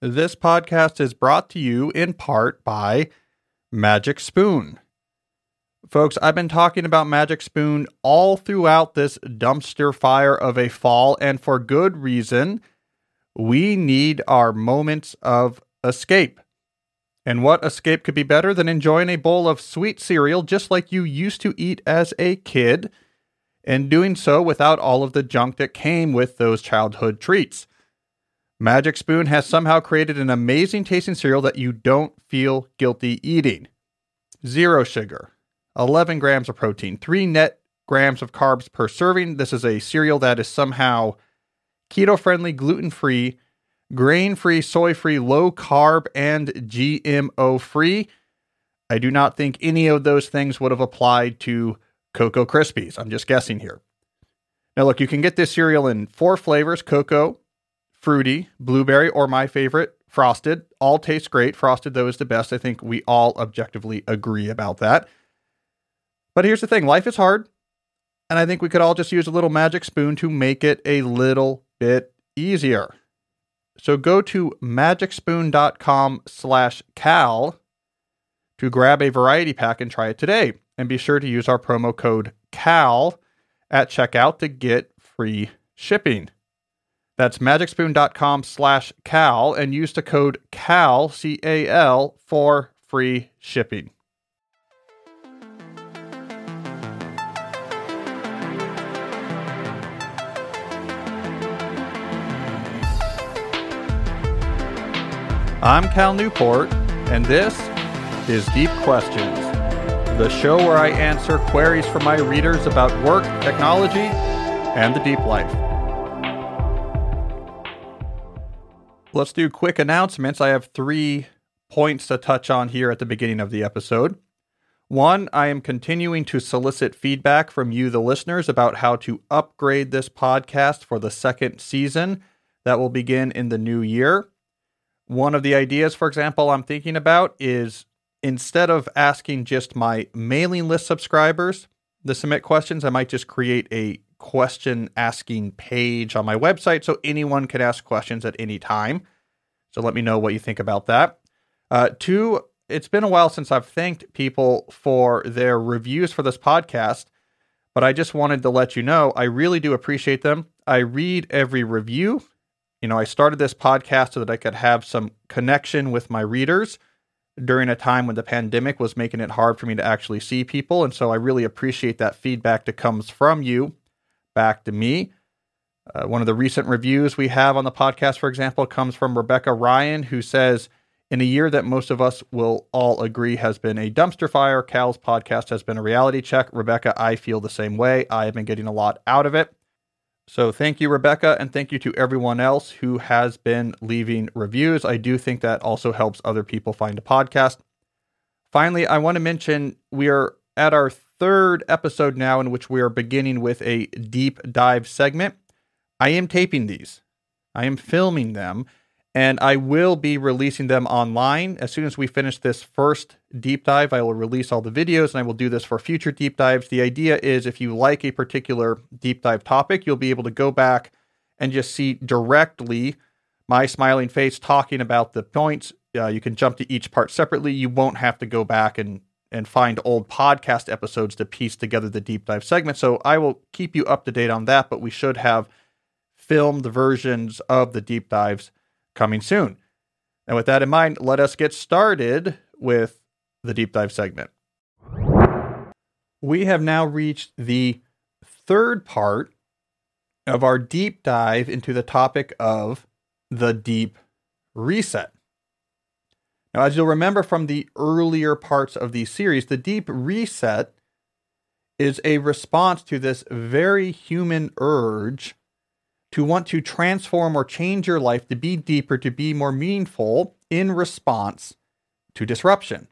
This podcast is brought to you in part by Magic Spoon. Folks, I've been talking about Magic Spoon all throughout this dumpster fire of a fall, and for good reason. We need our moments of escape. And what escape could be better than enjoying a bowl of sweet cereal just like you used to eat as a kid, and doing so without all of the junk that came with those childhood treats? Magic Spoon has somehow created an amazing tasting cereal that you don't feel guilty eating. Zero sugar, 11 grams of protein, 3 net grams of carbs per serving. This is a cereal that is somehow keto friendly, gluten free, grain free, soy free, low carb, and GMO free. I do not think any of those things would have applied to Cocoa Krispies. I'm just guessing here. Now, look, you can get this cereal in four flavors cocoa, fruity, blueberry, or my favorite, frosted. All taste great. Frosted, though, is the best. I think we all objectively agree about that. But here's the thing life is hard. And I think we could all just use a little magic spoon to make it a little bit easier. So go to magicspoon.com slash cal to grab a variety pack and try it today. And be sure to use our promo code CAL at checkout to get free shipping. That's magicspoon.com slash cal and use the code CAL, C A L, for free shipping. I'm Cal Newport, and this is Deep Questions, the show where I answer queries from my readers about work, technology, and the deep life. Let's do quick announcements. I have three points to touch on here at the beginning of the episode. One, I am continuing to solicit feedback from you, the listeners, about how to upgrade this podcast for the second season that will begin in the new year. One of the ideas, for example, I'm thinking about is instead of asking just my mailing list subscribers to submit questions, I might just create a question asking page on my website so anyone can ask questions at any time. So let me know what you think about that. Uh, two, it's been a while since I've thanked people for their reviews for this podcast, but I just wanted to let you know I really do appreciate them. I read every review you know, I started this podcast so that I could have some connection with my readers during a time when the pandemic was making it hard for me to actually see people. And so I really appreciate that feedback that comes from you back to me. Uh, one of the recent reviews we have on the podcast, for example, comes from Rebecca Ryan, who says, In a year that most of us will all agree has been a dumpster fire, Cal's podcast has been a reality check. Rebecca, I feel the same way. I have been getting a lot out of it. So thank you, Rebecca, and thank you to everyone else who has been leaving reviews. I do think that also helps other people find a podcast. Finally, I want to mention we are at our third episode now in which we are beginning with a deep dive segment. I am taping these, I am filming them, and I will be releasing them online. As soon as we finish this first deep dive, I will release all the videos and I will do this for future deep dives. The idea is if you like a particular deep dive topic, you'll be able to go back and just see directly my smiling face talking about the points. Uh, you can jump to each part separately. You won't have to go back and and find old podcast episodes to piece together the deep dive segment. So I will keep you up to date on that, but we should have filmed versions of the deep dives coming soon. And with that in mind, let us get started with the deep dive segment. We have now reached the third part of our deep dive into the topic of the deep reset. Now, as you'll remember from the earlier parts of the series, the deep reset is a response to this very human urge to want to transform or change your life to be deeper, to be more meaningful in response to disruption.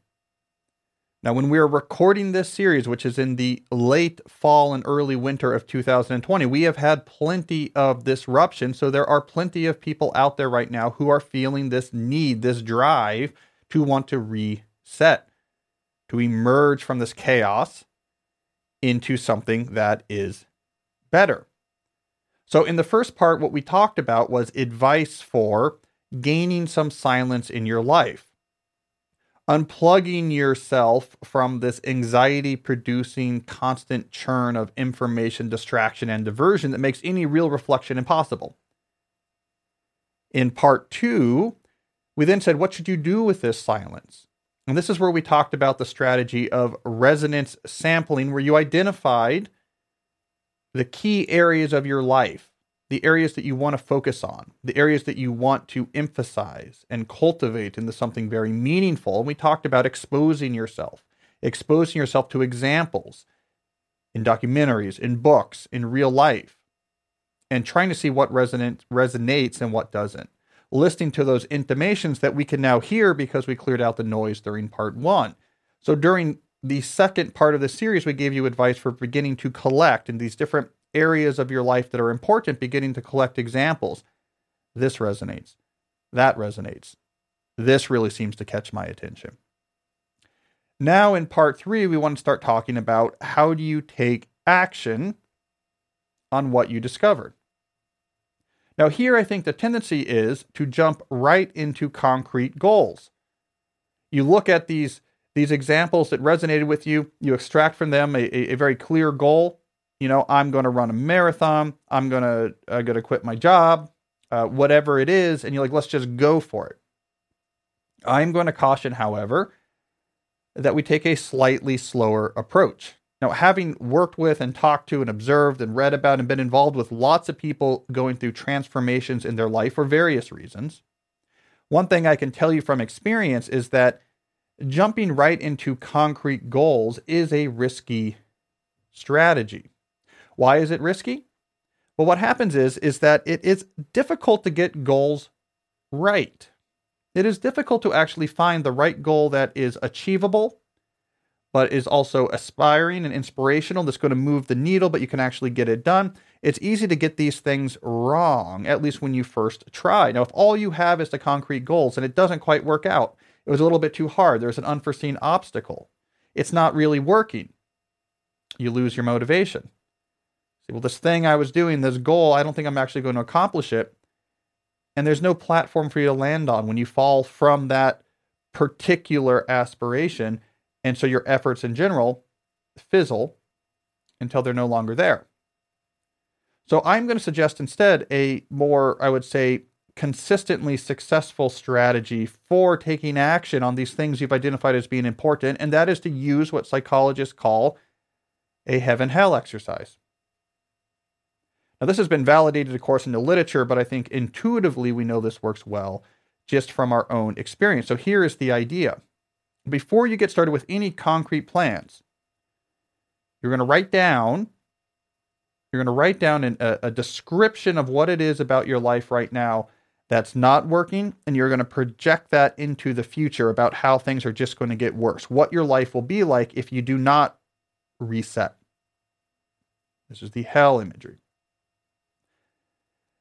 Now, when we are recording this series, which is in the late fall and early winter of 2020, we have had plenty of disruption. So, there are plenty of people out there right now who are feeling this need, this drive to want to reset, to emerge from this chaos into something that is better. So, in the first part, what we talked about was advice for gaining some silence in your life, unplugging yourself from this anxiety producing constant churn of information, distraction, and diversion that makes any real reflection impossible. In part two, we then said, What should you do with this silence? And this is where we talked about the strategy of resonance sampling, where you identified the key areas of your life, the areas that you want to focus on, the areas that you want to emphasize and cultivate into something very meaningful. And we talked about exposing yourself, exposing yourself to examples in documentaries, in books, in real life, and trying to see what resonates and what doesn't listening to those intimations that we can now hear because we cleared out the noise during part one. So during the second part of the series, we gave you advice for beginning to collect in these different areas of your life that are important, beginning to collect examples. This resonates. That resonates. This really seems to catch my attention. Now, in part three, we want to start talking about how do you take action on what you discovered. Now, here I think the tendency is to jump right into concrete goals. You look at these, these examples that resonated with you, you extract from them a, a, a very clear goal. You know, I'm going to run a marathon, I'm going to, I'm going to quit my job, uh, whatever it is, and you're like, let's just go for it. I'm going to caution, however, that we take a slightly slower approach. Now, having worked with and talked to and observed and read about and been involved with lots of people going through transformations in their life for various reasons, one thing I can tell you from experience is that jumping right into concrete goals is a risky strategy. Why is it risky? Well, what happens is is that it is difficult to get goals right. It is difficult to actually find the right goal that is achievable but is also aspiring and inspirational that's going to move the needle, but you can actually get it done. It's easy to get these things wrong, at least when you first try. Now, if all you have is the concrete goals and it doesn't quite work out, it was a little bit too hard, there's an unforeseen obstacle, it's not really working, you lose your motivation. See, well, this thing I was doing, this goal, I don't think I'm actually going to accomplish it. And there's no platform for you to land on when you fall from that particular aspiration and so your efforts in general fizzle until they're no longer there. So I'm going to suggest instead a more, I would say, consistently successful strategy for taking action on these things you've identified as being important, and that is to use what psychologists call a heaven hell exercise. Now, this has been validated, of course, in the literature, but I think intuitively we know this works well just from our own experience. So here is the idea before you get started with any concrete plans, you're going to write down you're going to write down an, a, a description of what it is about your life right now that's not working and you're going to project that into the future about how things are just going to get worse what your life will be like if you do not reset. This is the hell imagery.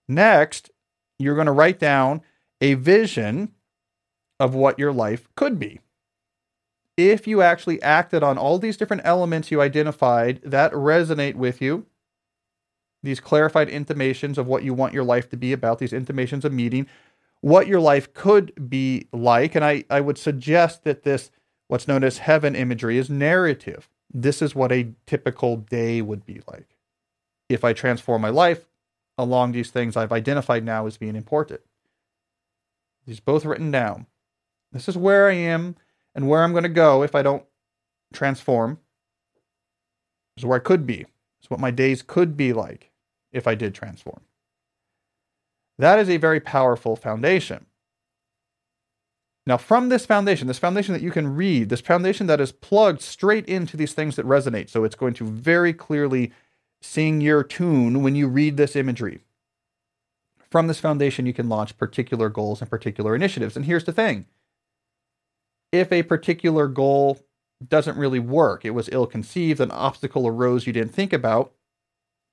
Next you're going to write down a vision of what your life could be if you actually acted on all these different elements you identified that resonate with you, these clarified intimations of what you want your life to be about, these intimations of meeting, what your life could be like. And I, I would suggest that this, what's known as heaven imagery, is narrative. This is what a typical day would be like. If I transform my life along these things I've identified now as being important. These both written down. This is where I am and where I'm going to go if I don't transform is where I could be. It's what my days could be like if I did transform. That is a very powerful foundation. Now, from this foundation, this foundation that you can read, this foundation that is plugged straight into these things that resonate, so it's going to very clearly sing your tune when you read this imagery. From this foundation, you can launch particular goals and particular initiatives. And here's the thing if a particular goal doesn't really work, it was ill conceived, an obstacle arose you didn't think about,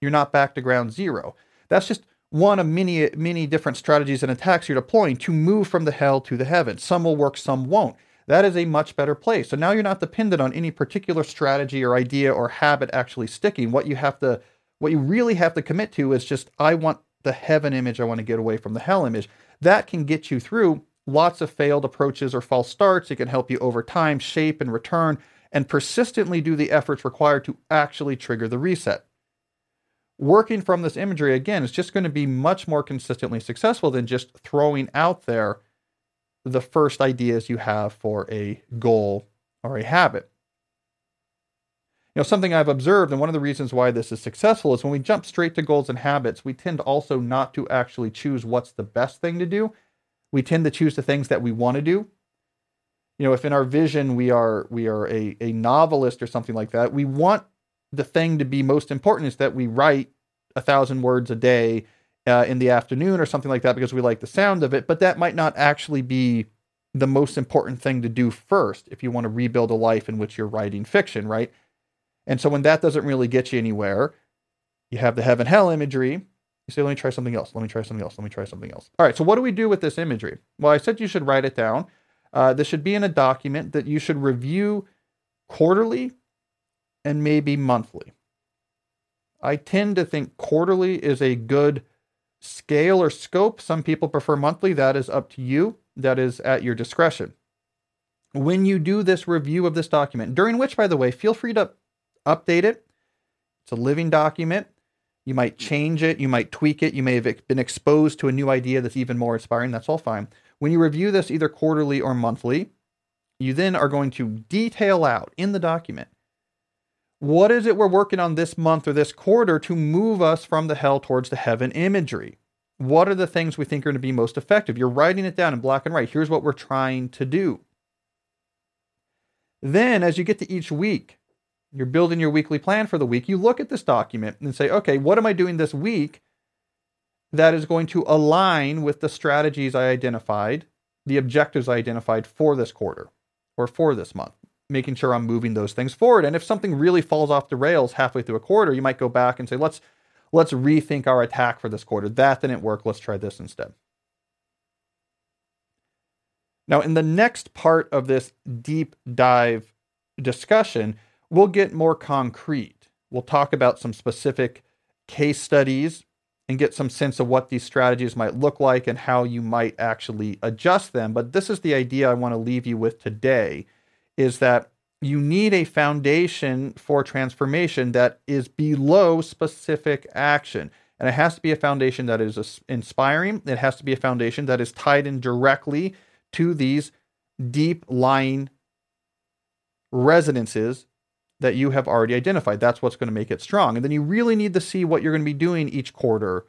you're not back to ground zero. That's just one of many, many different strategies and attacks you're deploying to move from the hell to the heaven. Some will work, some won't. That is a much better place. So now you're not dependent on any particular strategy or idea or habit actually sticking. What you have to, what you really have to commit to is just, I want the heaven image. I want to get away from the hell image. that can get you through lots of failed approaches or false starts. It can help you over time shape and return and persistently do the efforts required to actually trigger the reset. Working from this imagery, again, is just going to be much more consistently successful than just throwing out there the first ideas you have for a goal or a habit. You know, something I've observed, and one of the reasons why this is successful is when we jump straight to goals and habits, we tend also not to actually choose what's the best thing to do. We tend to choose the things that we want to do. You know, if in our vision we are we are a, a novelist or something like that, we want the thing to be most important is that we write a thousand words a day uh, in the afternoon or something like that because we like the sound of it. But that might not actually be the most important thing to do first if you want to rebuild a life in which you're writing fiction, right? And so when that doesn't really get you anywhere, you have the heaven hell imagery. You say, let me try something else. Let me try something else. Let me try something else. All right. So what do we do with this imagery? Well, I said you should write it down. Uh, this should be in a document that you should review quarterly and maybe monthly. I tend to think quarterly is a good scale or scope. Some people prefer monthly. That is up to you. That is at your discretion. When you do this review of this document, during which, by the way, feel free to update it. It's a living document. You might change it, you might tweak it, you may have been exposed to a new idea that's even more inspiring. That's all fine. When you review this either quarterly or monthly, you then are going to detail out in the document what is it we're working on this month or this quarter to move us from the hell towards the heaven imagery? What are the things we think are going to be most effective? You're writing it down in black and white. Here's what we're trying to do. Then, as you get to each week, you're building your weekly plan for the week, you look at this document and say, okay, what am I doing this week that is going to align with the strategies I identified, the objectives I identified for this quarter or for this month? Making sure I'm moving those things forward. And if something really falls off the rails halfway through a quarter, you might go back and say, let's let's rethink our attack for this quarter. That didn't work. Let's try this instead. Now, in the next part of this deep dive discussion, we'll get more concrete. We'll talk about some specific case studies and get some sense of what these strategies might look like and how you might actually adjust them. But this is the idea I want to leave you with today is that you need a foundation for transformation that is below specific action. And it has to be a foundation that is inspiring. It has to be a foundation that is tied in directly to these deep lying resonances that you have already identified. That's what's going to make it strong. And then you really need to see what you're going to be doing each quarter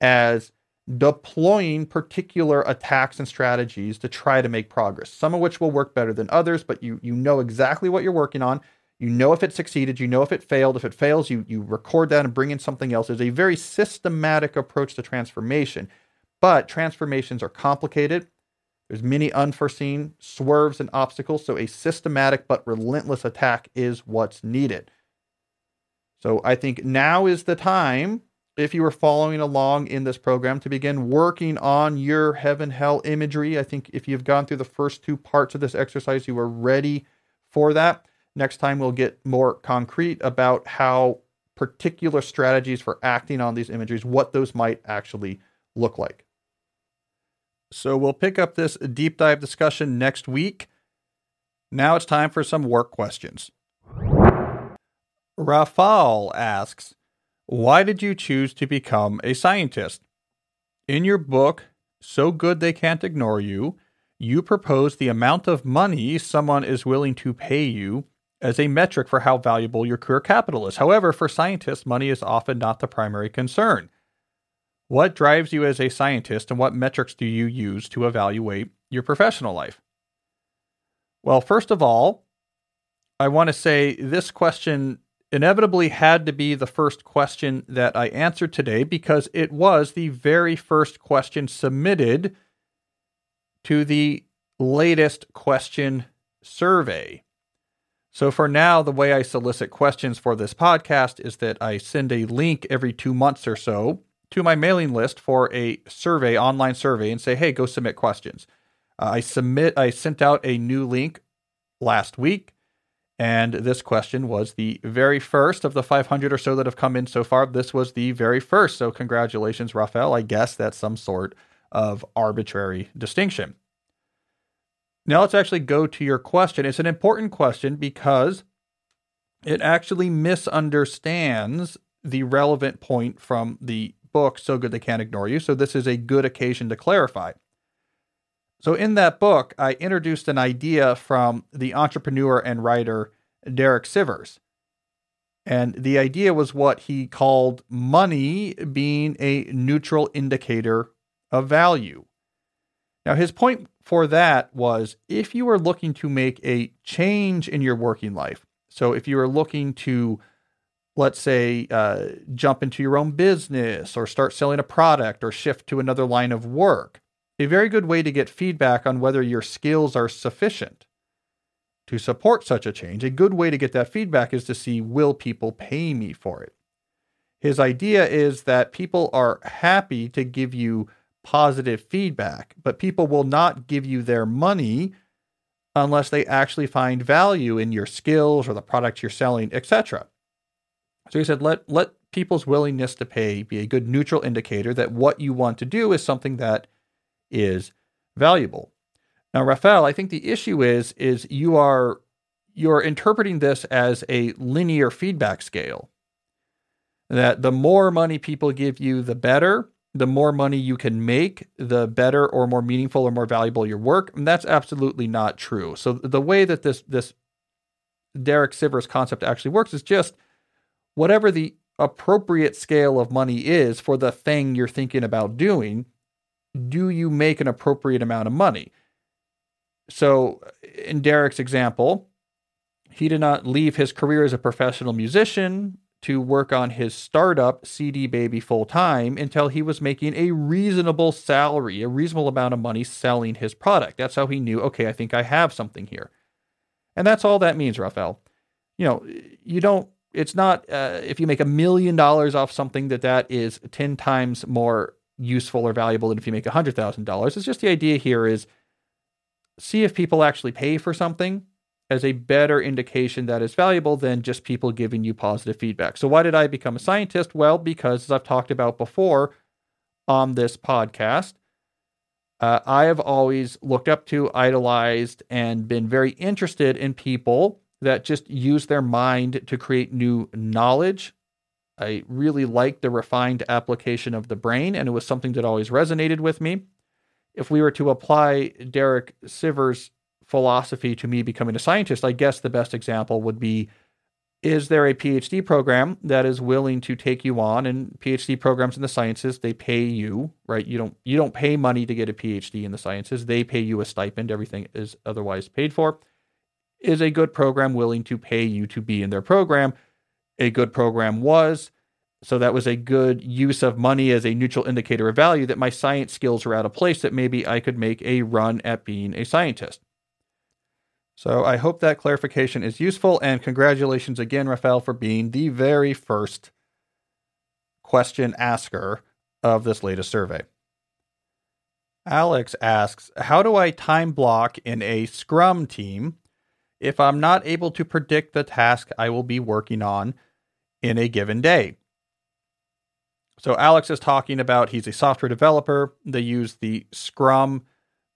as deploying particular attacks and strategies to try to make progress. Some of which will work better than others, but you you know exactly what you're working on. You know if it succeeded, you know if it failed. If it fails, you you record that and bring in something else. There's a very systematic approach to transformation. But transformations are complicated there's many unforeseen swerves and obstacles, so a systematic but relentless attack is what's needed. So I think now is the time, if you were following along in this program, to begin working on your heaven hell imagery. I think if you've gone through the first two parts of this exercise, you are ready for that. Next time, we'll get more concrete about how particular strategies for acting on these imageries, what those might actually look like. So we'll pick up this deep dive discussion next week. Now it's time for some work questions. Rafal asks, Why did you choose to become a scientist? In your book, So Good They Can't Ignore You, you propose the amount of money someone is willing to pay you as a metric for how valuable your career capital is. However, for scientists, money is often not the primary concern. What drives you as a scientist and what metrics do you use to evaluate your professional life? Well, first of all, I want to say this question inevitably had to be the first question that I answered today because it was the very first question submitted to the latest question survey. So, for now, the way I solicit questions for this podcast is that I send a link every two months or so to my mailing list for a survey, online survey, and say, hey, go submit questions. Uh, I submit. I sent out a new link last week, and this question was the very first of the 500 or so that have come in so far. This was the very first. So congratulations, Raphael. I guess that's some sort of arbitrary distinction. Now let's actually go to your question. It's an important question because it actually misunderstands the relevant point from the book, So Good They Can't Ignore You. So this is a good occasion to clarify. So in that book, I introduced an idea from the entrepreneur and writer Derek Sivers. And the idea was what he called money being a neutral indicator of value. Now, his point for that was if you are looking to make a change in your working life, so if you are looking to, let's say, uh, jump into your own business or start selling a product or shift to another line of work, a very good way to get feedback on whether your skills are sufficient to support such a change, a good way to get that feedback is to see will people pay me for it? His idea is that people are happy to give you positive feedback, but people will not give you their money unless they actually find value in your skills or the product you're selling, etc. So he said, let let people's willingness to pay be a good neutral indicator that what you want to do is something that is valuable. Now, Raphael, I think the issue is is you are you're interpreting this as a linear feedback scale. That the more money people give you, the better, the more money you can make, the better or more meaningful or more valuable your work. And that's absolutely not true. So the way that this this Derek Sivers concept actually works is just whatever the appropriate scale of money is for the thing you're thinking about doing, do you make an appropriate amount of money? So in Derek's example, he did not leave his career as a professional musician to work on his startup CD Baby full time until he was making a reasonable salary, a reasonable amount of money selling his product. That's how he knew, okay, I think I have something here. And that's all that means, Raphael. You know, you don't, it's not, uh, if you make a million dollars off something, that that is 10 times more useful or valuable than if you make a $100,000. It's just the idea here is see if people actually pay for something as a better indication that is valuable than just people giving you positive feedback. So, why did I become a scientist? Well, because as I've talked about before on this podcast, uh, I have always looked up to, idolized, and been very interested in people that just use their mind to create new knowledge. I really liked the refined application of the brain, and it was something that always resonated with me. If we were to apply Derek Sivers' philosophy to me becoming a scientist, I guess the best example would be is there a PhD program that is willing to take you on? And PhD programs in the sciences they pay you right? You don't you don't pay money to get a PhD in the sciences. They pay you a stipend. Everything is otherwise paid for is a good program willing to pay you to be in their program a good program was so that was a good use of money as a neutral indicator of value that my science skills were at a place that maybe I could make a run at being a scientist so I hope that clarification is useful. And congratulations again, Rafael, for being the very first question asker of this latest survey. Alex asks How do I time block in a Scrum team if I'm not able to predict the task I will be working on in a given day? So, Alex is talking about he's a software developer. They use the Scrum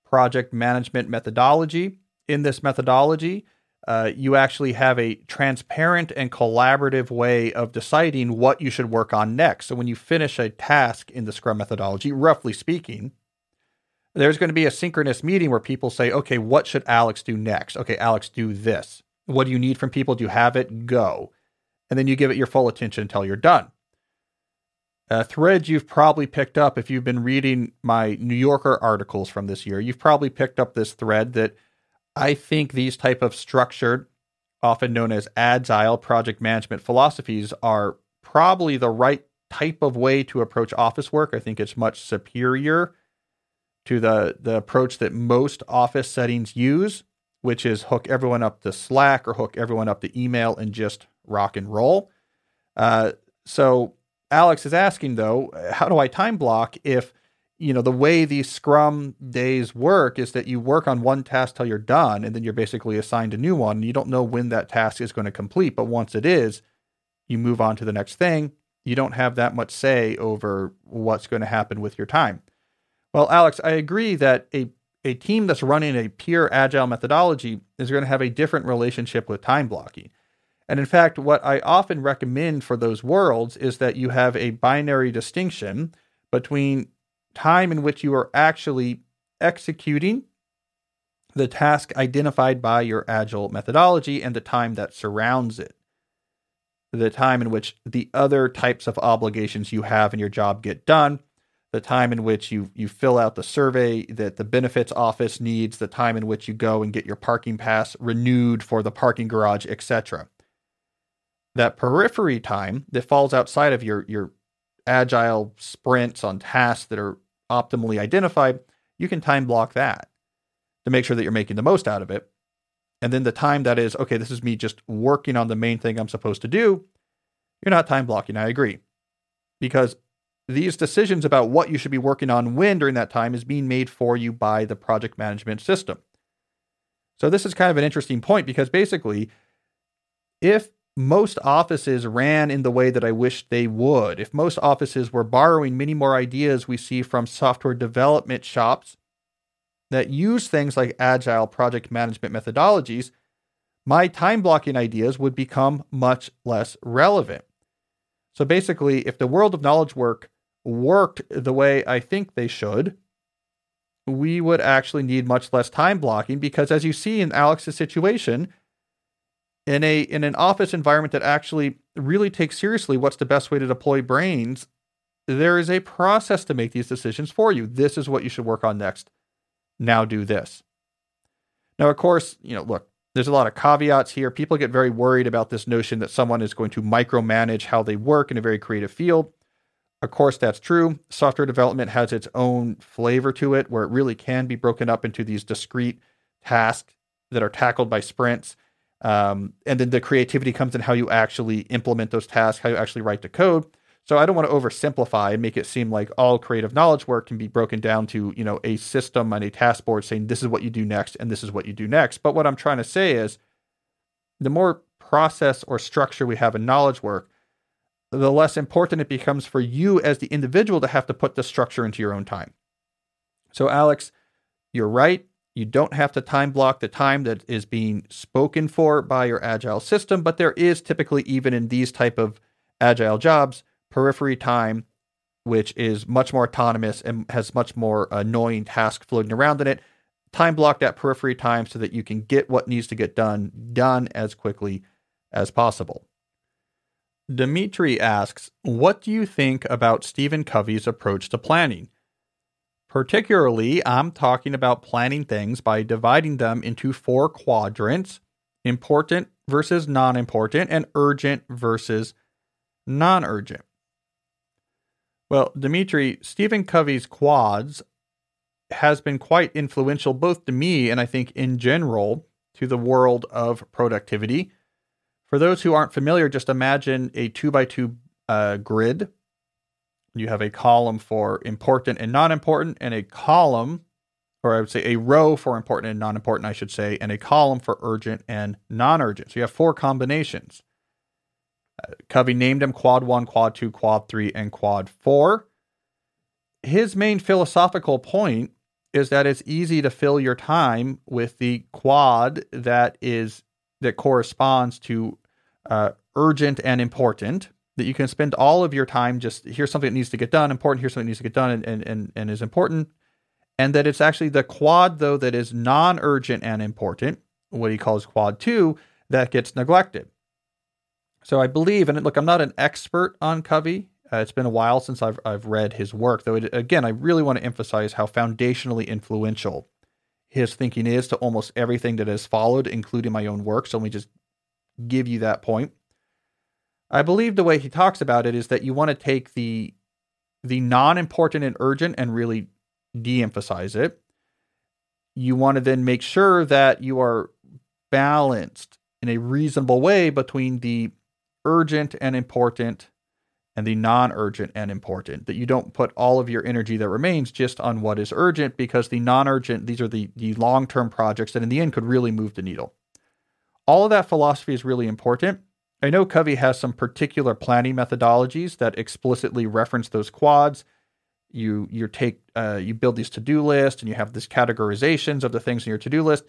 project management methodology in this methodology, uh, you actually have a transparent and collaborative way of deciding what you should work on next. So when you finish a task in the Scrum methodology, roughly speaking, there's going to be a synchronous meeting where people say, okay, what should Alex do next? Okay, Alex, do this. What do you need from people? Do you have it? Go. And then you give it your full attention until you're done. A thread you've probably picked up if you've been reading my New Yorker articles from this year. You've probably picked up this thread that I think these type of structured, often known as agile project management philosophies are probably the right type of way to approach office work. I think it's much superior to the the approach that most office settings use, which is hook everyone up to Slack or hook everyone up to email and just rock and roll. Uh, so Alex is asking though, how do I time block if you know the way these scrum days work is that you work on one task till you're done and then you're basically assigned a new one. You don't know when that task is going to complete but once it is you move on to the next thing. You don't have that much say over what's going to happen with your time Well, Alex, I agree that a, a team that's running a pure agile methodology is going to have a different relationship with time blocking. And in fact, what I often recommend for those worlds is that you have a binary distinction between time in which you are actually executing the task identified by your agile methodology and the time that surrounds it. The time in which the other types of obligations you have in your job get done, the time in which you you fill out the survey that the benefits office needs, the time in which you go and get your parking pass renewed for the parking garage, etc. That periphery time that falls outside of your your agile sprints on tasks that are optimally identified, you can time block that to make sure that you're making the most out of it. And then the time that is, okay, this is me just working on the main thing I'm supposed to do, you're not time blocking. I agree. Because these decisions about what you should be working on when during that time is being made for you by the project management system. So this is kind of an interesting point because basically, if most offices ran in the way that I wish they would, if most offices were borrowing many more ideas we see from software development shops that use things like agile project management methodologies, my time blocking ideas would become much less relevant. So basically, if the world of knowledge work worked the way I think they should, we would actually need much less time blocking because as you see in Alex's situation, in a in an office environment that actually really takes seriously what's the best way to deploy brains, there is a process to make these decisions for you. This is what you should work on next. Now do this. Now, of course, you know, look, there's a lot of caveats here. People get very worried about this notion that someone is going to micromanage how they work in a very creative field. Of course, that's true. Software development has its own flavor to it where it really can be broken up into these discrete tasks that are tackled by sprints. Um, and then the creativity comes in how you actually implement those tasks, how you actually write the code. So I don't want to oversimplify and make it seem like all creative knowledge work can be broken down to, you know, a system and a task board saying this is what you do next and this is what you do next. But what I'm trying to say is the more process or structure we have in knowledge work, the less important it becomes for you as the individual to have to put the structure into your own time. So, Alex, you're right. You don't have to time block the time that is being spoken for by your agile system, but there is typically, even in these type of agile jobs, periphery time, which is much more autonomous and has much more annoying tasks floating around in it. Time block that periphery time so that you can get what needs to get done done as quickly as possible. Dimitri asks, What do you think about Stephen Covey's approach to planning? Particularly, I'm talking about planning things by dividing them into four quadrants important versus non important, and urgent versus non urgent. Well, Dimitri, Stephen Covey's quads has been quite influential both to me and I think in general to the world of productivity. For those who aren't familiar, just imagine a two by two uh, grid. You have a column for important and non important, and a column, or I would say a row for important and non important, I should say, and a column for urgent and non urgent. So you have four combinations. Uh, Covey named them Quad 1, Quad 2, Quad 3, and Quad 4. His main philosophical point is that it's easy to fill your time with the quad that is that corresponds to uh, urgent and important that you can spend all of your time just here's something that needs to get done important here's something that needs to get done and, and, and, and is important. And that it's actually the quad though that is non-urgent and important what he calls quad 2 that gets neglected. So i believe and look i'm not an expert on covey. Uh, it's been a while since I've, I've read his work though it, again i really want to emphasize how foundationally influential his thinking is to almost everything that has followed including my own work. So let me just give you that point. I believe the way he talks about it is that you want to take the the non-important and urgent and really de-emphasize it. You want to then make sure that you are balanced in a reasonable way between the urgent and important and the non-urgent and important that you don't put all of your energy that remains just on what is urgent because the non-urgent these are the the long-term projects that in the end could really move the needle all of that philosophy is really important. I know Covey has some particular planning methodologies that explicitly reference those quads. You you take uh, you build these to do lists and you have these categorizations of the things in your to do list.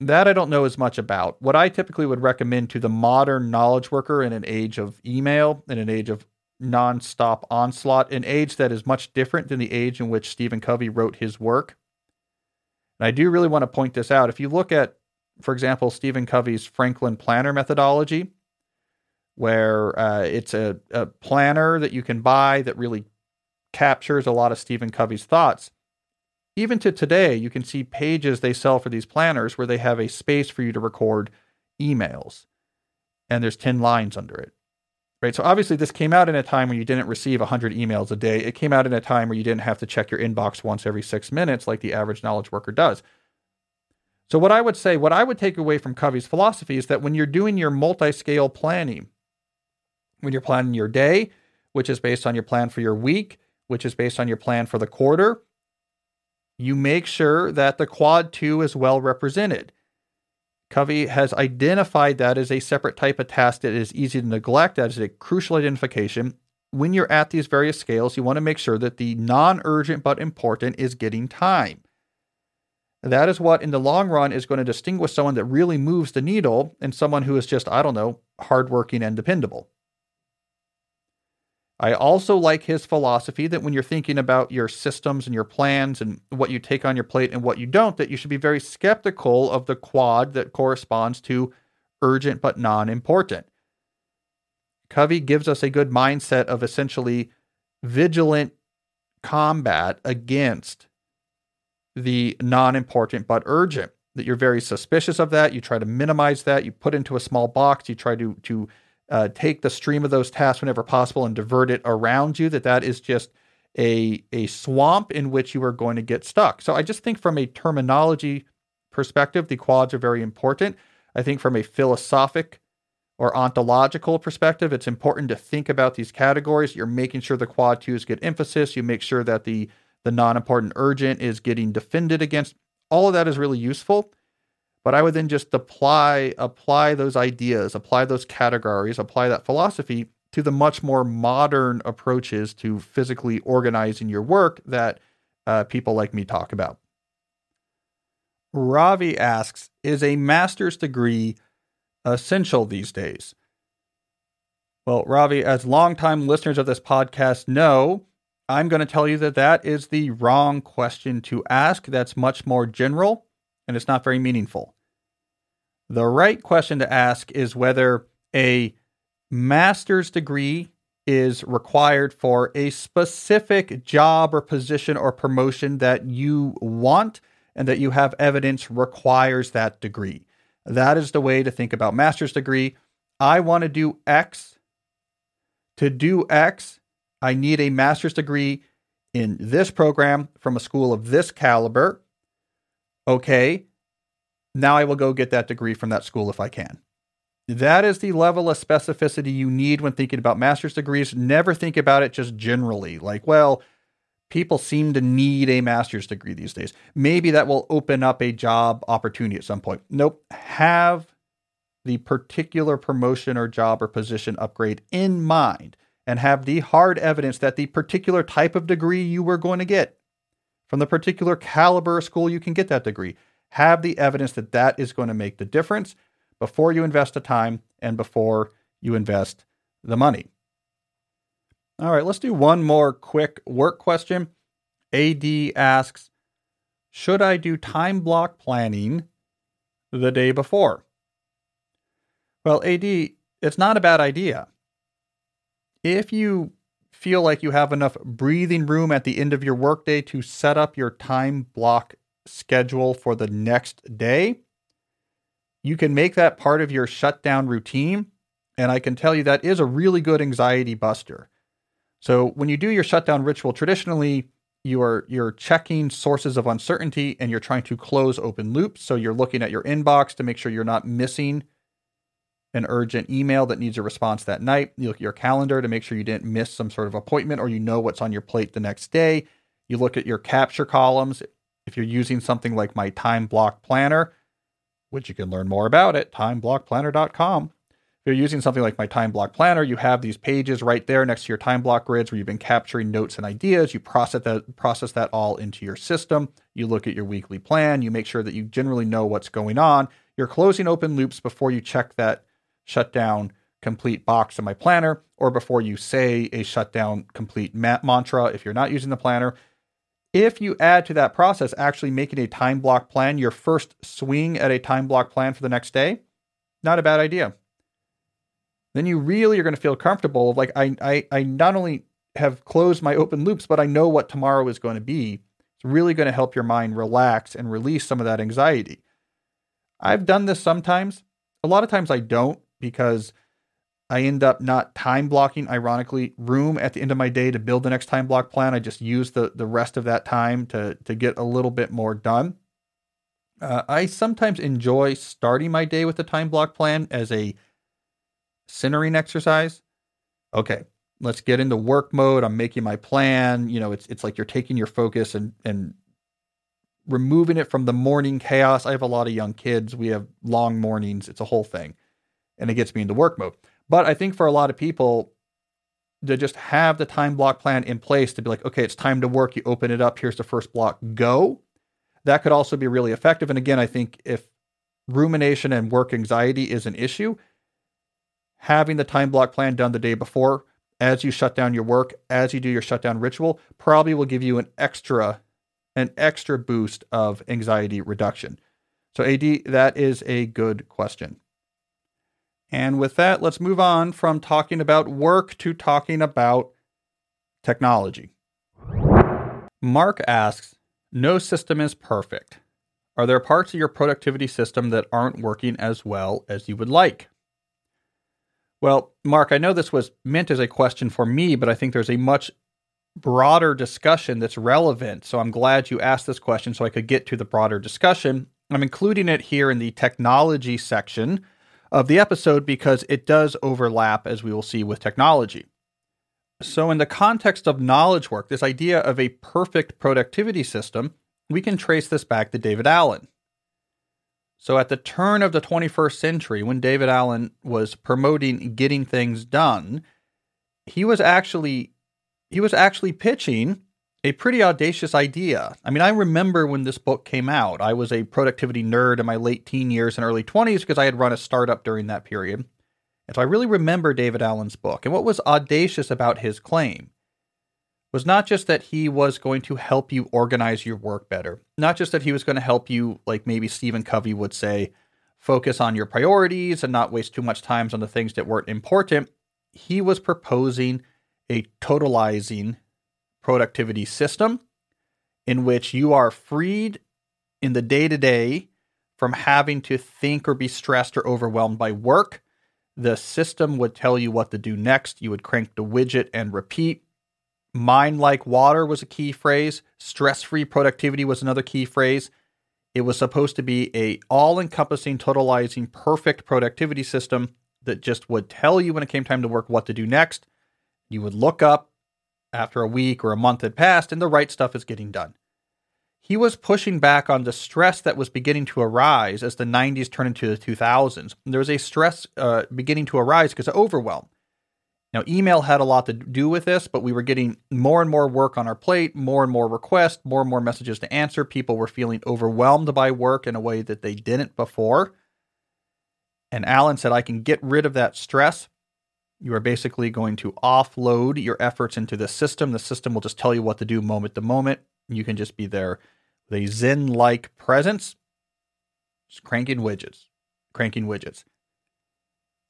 That I don't know as much about. What I typically would recommend to the modern knowledge worker in an age of email, in an age of nonstop onslaught, an age that is much different than the age in which Stephen Covey wrote his work. And I do really want to point this out. If you look at, for example, Stephen Covey's Franklin Planner methodology, where uh, it's a, a planner that you can buy that really captures a lot of Stephen Covey's thoughts. Even to today, you can see pages they sell for these planners where they have a space for you to record emails, and there's 10 lines under it. Right. So obviously, this came out in a time when you didn't receive 100 emails a day. It came out in a time where you didn't have to check your inbox once every six minutes like the average knowledge worker does. So, what I would say, what I would take away from Covey's philosophy is that when you're doing your multi scale planning, when you're planning your day, which is based on your plan for your week, which is based on your plan for the quarter, you make sure that the quad two is well represented. Covey has identified that as a separate type of task that is easy to neglect, as a crucial identification. When you're at these various scales, you want to make sure that the non urgent but important is getting time. That is what, in the long run, is going to distinguish someone that really moves the needle and someone who is just, I don't know, hardworking and dependable. I also like his philosophy that when you're thinking about your systems and your plans and what you take on your plate and what you don't, that you should be very skeptical of the quad that corresponds to urgent but non important. Covey gives us a good mindset of essentially vigilant combat against the non important but urgent. That you're very suspicious of that. You try to minimize that. You put into a small box. You try to, to uh, take the stream of those tasks whenever possible and divert it around you, that that is just a, a swamp in which you are going to get stuck. So I just think from a terminology perspective, the quads are very important. I think from a philosophic or ontological perspective, it's important to think about these categories. You're making sure the quad twos get emphasis. You make sure that the the non-important urgent is getting defended against. All of that is really useful. But I would then just apply apply those ideas, apply those categories, apply that philosophy to the much more modern approaches to physically organizing your work that uh, people like me talk about. Ravi asks, is a master's degree essential these days? Well, Ravi, as longtime listeners of this podcast know, I'm going to tell you that that is the wrong question to ask. That's much more general and it's not very meaningful. The right question to ask is whether a master's degree is required for a specific job or position or promotion that you want and that you have evidence requires that degree. That is the way to think about master's degree. I want to do X. To do X, I need a master's degree in this program from a school of this caliber. Okay, now I will go get that degree from that school if I can. That is the level of specificity you need when thinking about master's degrees. Never think about it just generally, like, well, people seem to need a master's degree these days. Maybe that will open up a job opportunity at some point. Nope. Have the particular promotion or job or position upgrade in mind and have the hard evidence that the particular type of degree you were going to get from the particular caliber school you can get that degree have the evidence that that is going to make the difference before you invest the time and before you invest the money. All right, let's do one more quick work question. AD asks Should I do time block planning the day before? Well, AD, it's not a bad idea. If you feel like you have enough breathing room at the end of your workday to set up your time block schedule for the next day, you can make that part of your shutdown routine. And I can tell you that is a really good anxiety buster. So when you do your shutdown ritual, traditionally you are you're checking sources of uncertainty and you're trying to close open loops. So you're looking at your inbox to make sure you're not missing an urgent email that needs a response that night. You look at your calendar to make sure you didn't miss some sort of appointment or you know what's on your plate the next day. You look at your capture columns if you're using something like my time block planner, which you can learn more about at timeblockplanner.com, If you're using something like my time block planner, you have these pages right there next to your time block grids where you've been capturing notes and ideas. You process that process that all into your system. You look at your weekly plan. You make sure that you generally know what's going on. You're closing open loops before you check that shutdown complete box in my planner or before you say a shutdown complete ma- mantra if you're not using the planner. If you add to that process actually making a time block plan, your first swing at a time block plan for the next day, not a bad idea then you really are going to feel comfortable of like I, I I not only have closed my open loops, but I know what tomorrow is going to be. It's really going to help your mind relax and release some of that anxiety. I've done this sometimes. A lot of times I don't because I end up not time blocking, ironically, room at the end of my day to build the next time block plan. I just use the, the rest of that time to, to get a little bit more done. Uh, I sometimes enjoy starting my day with a time block plan as a centering exercise. Okay, let's get into work mode. I'm making my plan. You know, it's it's like you're taking your focus and and removing it from the morning chaos. I have a lot of young kids. We have long mornings. It's a whole thing. And it gets me into work mode. But I think for a lot of people to just have the time block plan in place to be like, okay, it's time to work. You open it up. Here's the first block. Go. That could also be really effective. And again, I think if rumination and work anxiety is an issue, having the time block plan done the day before as you shut down your work, as you do your shutdown ritual, probably will give you an extra an extra boost of anxiety reduction. So AD, that is a good question. And with that, let's move on from talking about work to talking about technology. Mark asks, no system is perfect. Are there parts of your productivity system that aren't working as well as you would like? Well, Mark, I know this was meant as a question for me, but I think there's a much broader discussion that's relevant. So I'm glad you asked this question so I could get to the broader discussion. I'm including it here in the technology section of the episode because it does overlap, as we will see, with technology. So, in the context of knowledge work, this idea of a perfect productivity system, we can trace this back to David Allen. So at the turn of the 21st century, when David Allen was promoting getting things done, he was actually he was actually pitching a pretty audacious idea. I mean, I remember when this book came out. I was a productivity nerd in my late teen years and early 20s because I had run a startup during that period. And so I really remember David Allen's book. And what was audacious about his claim was not just that he was going to help you organize your work better, not just that he was going to help you, like maybe Stephen Covey would say, focus on your priorities and not waste too much time on the things that weren't important. He was proposing a totalizing productivity system in which you are freed in the day to day from having to think or be stressed or overwhelmed by work. The system would tell you what to do next. You would crank the widget and repeat. Mind like water was a key phrase. Stress-free productivity was another key phrase. It was supposed to be a all-encompassing, totalizing, perfect productivity system that just would tell you when it came time to work what to do next. You would look up after a week or a month had passed and the right stuff is getting done. He was pushing back on the stress that was beginning to arise as the 90s turned into the 2000s. There was a stress uh, beginning to arise because of overwhelm. Now, email had a lot to do with this, but we were getting more and more work on our plate, more and more requests, more and more messages to answer. People were feeling overwhelmed by work in a way that they didn't before. And Allen said, I can get rid of that stress. You are basically going to offload your efforts into the system. The system will just tell you what to do moment to moment. You can just be there with a Zen like presence, just cranking widgets, cranking widgets.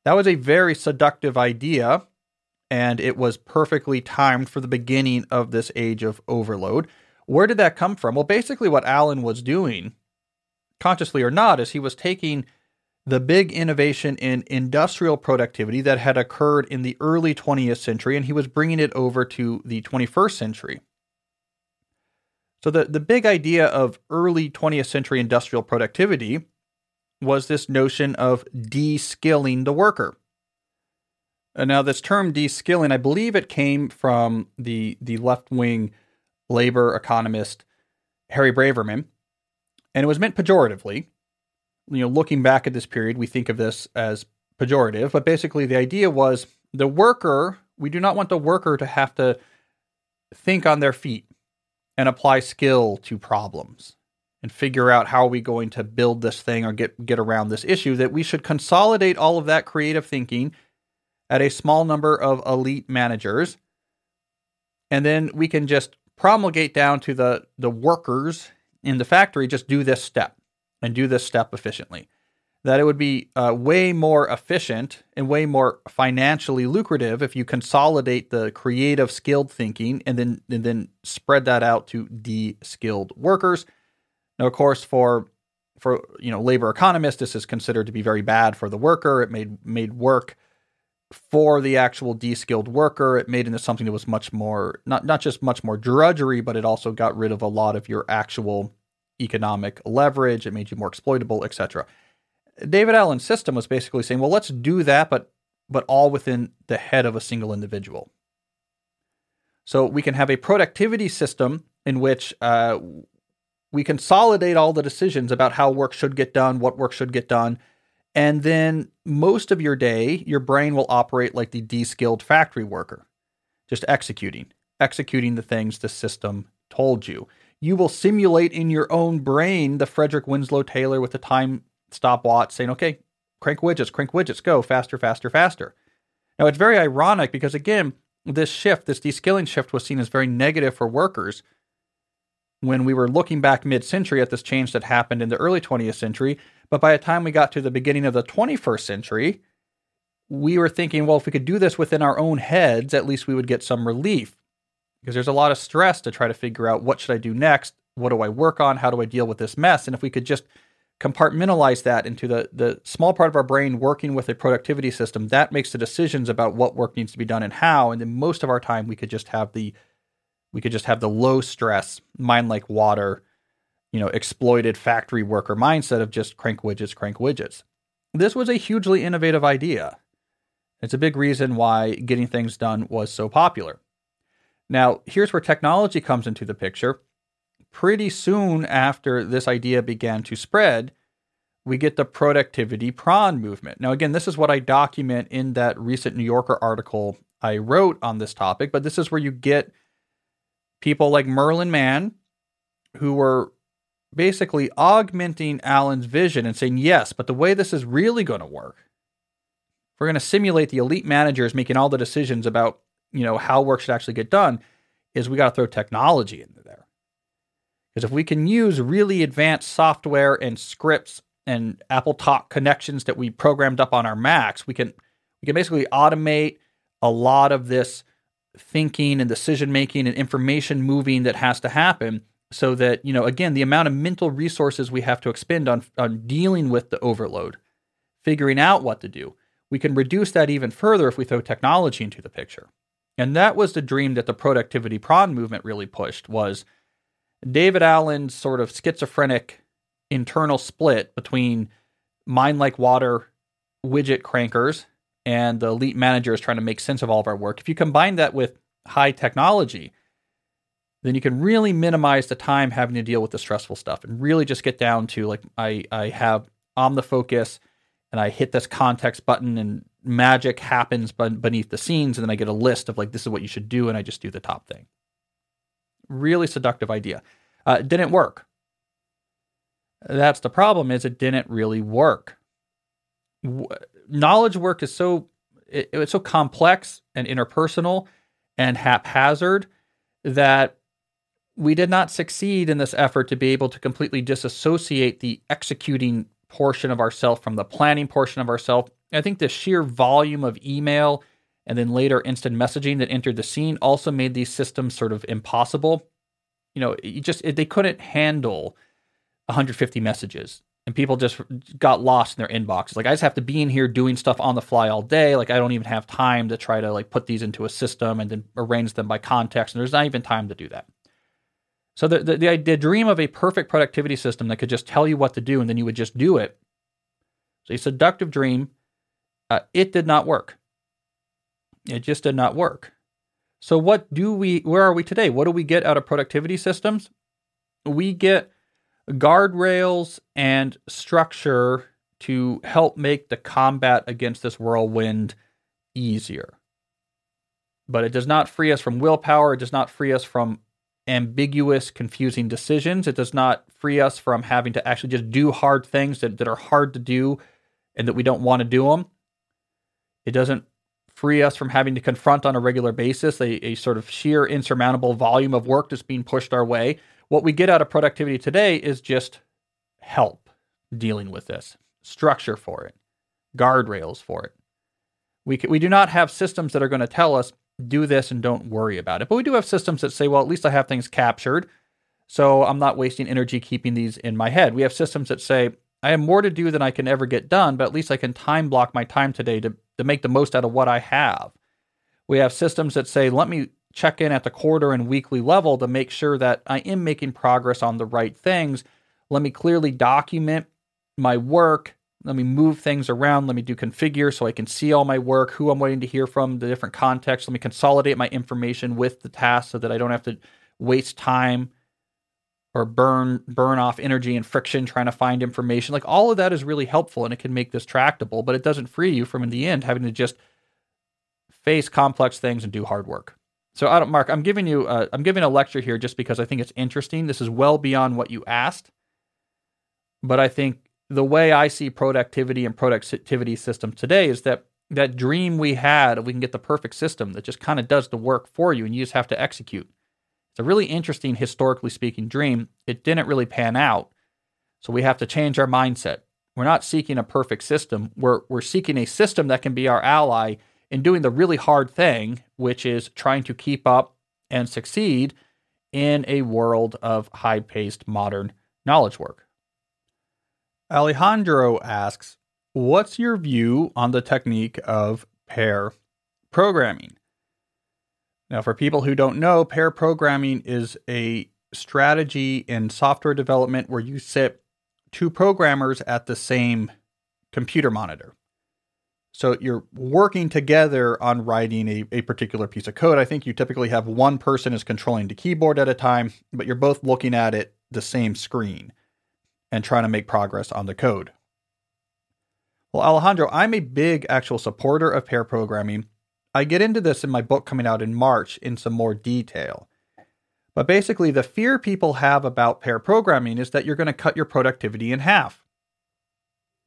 That was a very seductive idea and it was perfectly timed for the beginning of this age of overload. Where did that come from? Well, basically, what Allen was doing, consciously or not, is he was taking the big innovation in industrial productivity that had occurred in the early 20th century and he was bringing it over to the 21st century. So, the, the big idea of early 20th century industrial productivity was this notion of de skilling the worker. Uh, now, this term de-skilling, I believe it came from the the left wing labor economist Harry Braverman, and it was meant pejoratively. You know, looking back at this period, we think of this as pejorative, but basically the idea was the worker, we do not want the worker to have to think on their feet and apply skill to problems and figure out how are we going to build this thing or get get around this issue that we should consolidate all of that creative thinking at a small number of elite managers. And then we can just promulgate down to the the workers in the factory just do this step and do this step efficiently. That it would be uh, way more efficient and way more financially lucrative if you consolidate the creative skilled thinking and then and then spread that out to the skilled workers. Now of course for for you know labor economists this is considered to be very bad for the worker. It made made work for the actual de-skilled worker. It made into something that was much more not not just much more drudgery but it also got rid of a lot of your actual economic leverage it made you more exploitable etc David Allen's system was basically saying, well, let's do that, but but all within the head of a single individual. So we can have a productivity system in which uh, we consolidate all the decisions about how work should get done, what work should get done, and then most of your day, your brain will operate like the de-skilled factory worker, just executing, executing the things the system told you. You will simulate in your own brain the Frederick Winslow Taylor with the time stopwatch saying, okay, crank widgets, crank widgets, go faster, faster, faster. Now, it's very ironic because, again, this shift, this deskilling shift, was seen as very negative for workers when we were looking back mid century at this change that happened in the early 20th century. But by the time we got to the beginning of the 21st century, we were thinking, well, if we could do this within our own heads, at least we would get some relief. Because there's a lot of stress to try to figure out what should I do next? What do I work on? How do I deal with this mess? And if we could just compartmentalize that into the, the small part of our brain working with a productivity system, that makes the decisions about what work needs to be done and how. And then most of our time we could just have the we could just have the low stress, mind like water, you know, exploited factory worker mindset of just crank widgets, crank widgets. This was a hugely innovative idea. It's a big reason why getting things done was so popular. Now, here's where technology comes into the picture pretty soon after this idea began to spread, we get the productivity pron movement. Now, again, this is what I document in that recent New Yorker article I wrote on this topic, but this is where you get people like Merlin Mann who were basically augmenting Allen's vision and saying, yes, but the way this is really going to work, we're going to simulate the elite managers making all the decisions about, you know, how work should actually get done, is we got to throw technology into there. Because if we can use really advanced software and scripts and AppleTalk connections that we programmed up on our Macs, we can we can basically automate a lot of this thinking and decision making and information moving that has to happen so that you know again the amount of mental resources we have to expend on on dealing with the overload figuring out what to do we can reduce that even further if we throw technology into the picture and that was the dream that the productivity pron movement really pushed was David Allen's sort of schizophrenic internal split between mind like water widget crankers and the elite managers trying to make sense of all of our work. If you combine that with high technology, then you can really minimize the time having to deal with the stressful stuff and really just get down to like I I have OmniFocus and I hit this context button and magic happens beneath the scenes and then I get a list of like this is what you should do and I just do the top thing. Really seductive idea. Uh, didn't work. That's the problem is it didn't really work. W- knowledge work is so it, it's so complex and interpersonal and haphazard that we did not succeed in this effort to be able to completely disassociate the executing portion of ourself from the planning portion of ourself. I think the sheer volume of email and then later instant messaging that entered the scene also made these systems sort of impossible. You know, you just it, they couldn't handle 150 messages and people just got lost in their inboxes. Like I just have to be in here doing stuff on the fly all day. Like I don't even have time to try to like put these into a system and then arrange them by context. And there's not even time to do that. So the the, the, the dream of a perfect productivity system that could just tell you what to do and then you would just do it. It's a seductive dream. Uh, it did not work. It just did not work. So what do we where are we today? What do we get out of productivity systems? We get guardrails and structure to help make the combat against this whirlwind easier. But it does not free us from willpower. It does not free us from ambiguous, confusing decisions. It does not free us from having to actually just do hard things that, that are hard to do and that we don't want to do them. It doesn't free us from having to confront on a regular basis a, a sort of sheer insurmountable volume of work that's being pushed our way. What we get out of productivity today is just help dealing with this, structure for it, guardrails for it. We, we do not have systems that are going to tell us do this and don't worry about it. But we do have systems that say, well, at least I have things captured. So I'm not wasting energy keeping these in my head. We have systems that say, I have more to do than I can ever get done, but at least I can time block my time today to, to make the most out of what I have. We have systems that say, let me check in at the quarter and weekly level to make sure that I am making progress on the right things. Let me clearly document my work let me move things around. Let me do configure so I can see all my work, who I'm waiting to hear from, the different contexts. Let me consolidate my information with the task so that I don't have to waste time or burn burn off energy and friction trying to find information. Like all of that is really helpful and it can make this tractable, but it doesn't free you from in the end having to just face complex things and do hard work. So I don't Mark, I'm giving you I'm giving a lecture here just because I think it's interesting. This is well beyond what you asked. But I think the way I see productivity and productivity systems today is that that dream we had, we can get the perfect system that just kind of does the work for you and you just have to execute. It's a really interesting, historically speaking, dream. It didn't really pan out. So we have to change our mindset. We're not seeking a perfect system. We're, we're seeking a system that can be our ally in doing the really hard thing, which is trying to keep up and succeed in a world of high paced modern knowledge work. Alejandro asks, What's your view on the technique of pair programming? Now, for people who don't know, pair programming is a strategy in software development where you sit two programmers at the same computer monitor. So you're working together on writing a, a particular piece of code. I think you typically have one person is controlling the keyboard at a time, but you're both looking at it the same screen and trying to make progress on the code. Well, Alejandro, I'm a big actual supporter of pair programming. I get into this in my book coming out in March in some more detail. But basically, the fear people have about pair programming is that you're going to cut your productivity in half.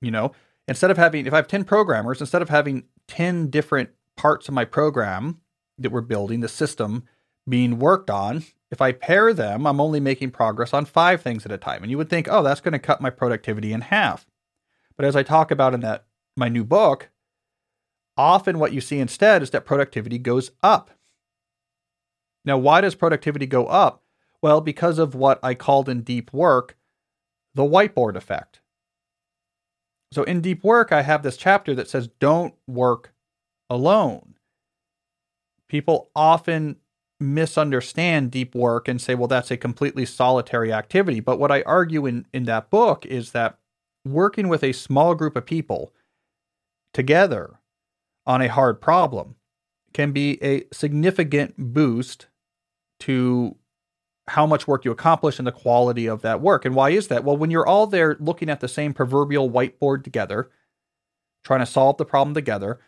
You know, instead of having, if I have 10 programmers, instead of having 10 different parts of my program that we're building, the system being worked on, if I pair them, I'm only making progress on five things at a time. And you would think, oh, that's going to cut my productivity in half. But as I talk about in that my new book, often what you see instead is that productivity goes up. Now, why does productivity go up? Well, because of what I called in deep work the whiteboard effect. So, in deep work, I have this chapter that says, don't work alone. People often misunderstand deep work and say, well, that's a completely solitary activity. But what I argue in, in that book is that working with a small group of people together on a hard problem can be a significant boost to how much work you accomplish and the quality of that work. And why is that? Well, when you're all there looking at the same proverbial whiteboard together, trying to solve the problem together,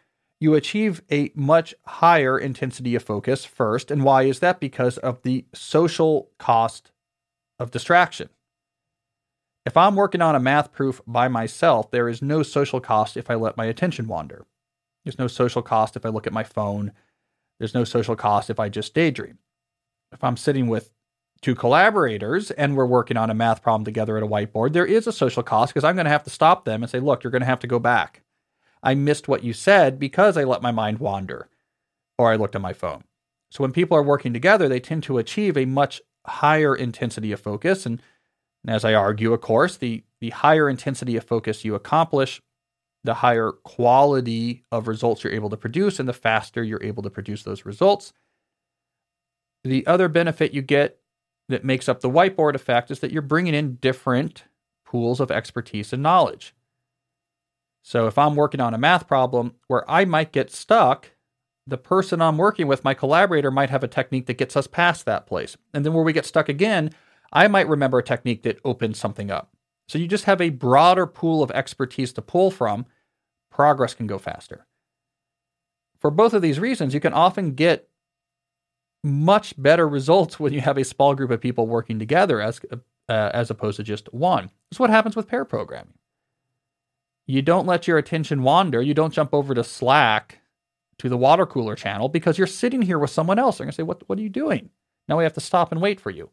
you achieve a much higher intensity of focus first. And why is that? Because of the social cost of distraction. If I'm working on a math proof by myself, there is no social cost if I let my attention wander. There's no social cost if I look at my phone. There's no social cost if I just daydream. If I'm sitting with two collaborators and we're working on a math problem together at a whiteboard, there is a social cost because I'm going to have to stop them and say, look, you're going to have to go back. I missed what you said because I let my mind wander or I looked at my phone. So when people are working together, they tend to achieve a much higher intensity of focus. And, and as I argue, of course, the, the higher intensity of focus you accomplish, the higher quality of results you're able to produce, and the faster you're able to produce those results. The other benefit you get that makes up the whiteboard effect is that you're bringing in different pools of expertise and knowledge. So if I'm working on a math problem where I might get stuck, the person I'm working with, my collaborator, might have a technique that gets us past that place. And then where we get stuck again, I might remember a technique that opens something up. So you just have a broader pool of expertise to pull from. Progress can go faster. For both of these reasons, you can often get much better results when you have a small group of people working together as uh, as opposed to just one. That's what happens with pair programming. You don't let your attention wander. You don't jump over to Slack to the water cooler channel because you're sitting here with someone else. They're going to say, "What what are you doing?" Now we have to stop and wait for you.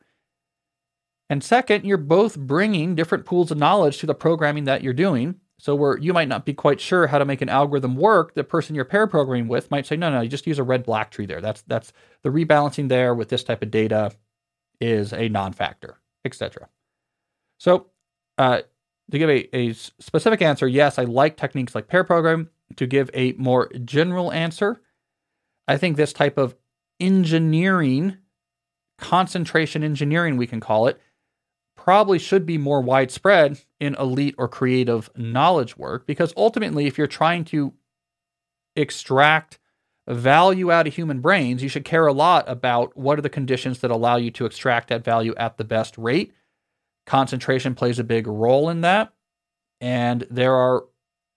And second, you're both bringing different pools of knowledge to the programming that you're doing. So where you might not be quite sure how to make an algorithm work, the person you're pair programming with might say, no, no, you just use a red black tree there. That's that's the rebalancing there with this type of data is a non-factor, etc. So uh, to give a, a specific answer, yes, I like techniques like pair program. To give a more general answer, I think this type of engineering, concentration engineering, we can call it, probably should be more widespread in elite or creative knowledge work because ultimately, if you're trying to extract value out of human brains, you should care a lot about what are the conditions that allow you to extract that value at the best rate. Concentration plays a big role in that. And there are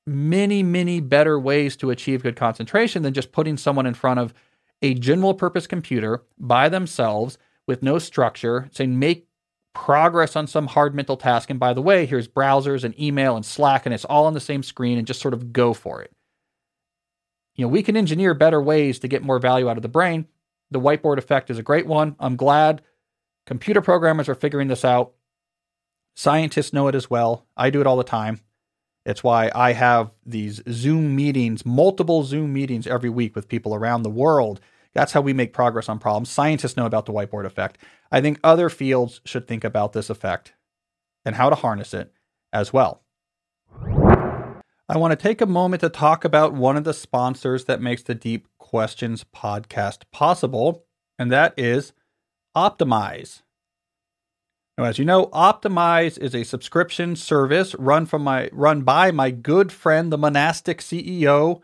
many, many better ways to achieve good concentration than just putting someone in front of a general purpose computer by themselves with no structure, saying, make progress on some hard mental task. And by the way, here's browsers and email and Slack, and it's all on the same screen, and just sort of go for it. You know, we can engineer better ways to get more value out of the brain. The whiteboard effect is a great one. I'm glad computer programmers are figuring this out. Scientists know it as well. I do it all the time. It's why I have these Zoom meetings, multiple Zoom meetings every week with people around the world that's how we make progress on problems. Scientists know about the whiteboard effect. I think other fields should think about this effect and how to harness it as well. I want to take a moment to talk about one of the sponsors that makes the Deep Questions podcast possible, and that is Optimize. Now, as you know, Optimize is a subscription service run from my run by my good friend, the monastic CEO,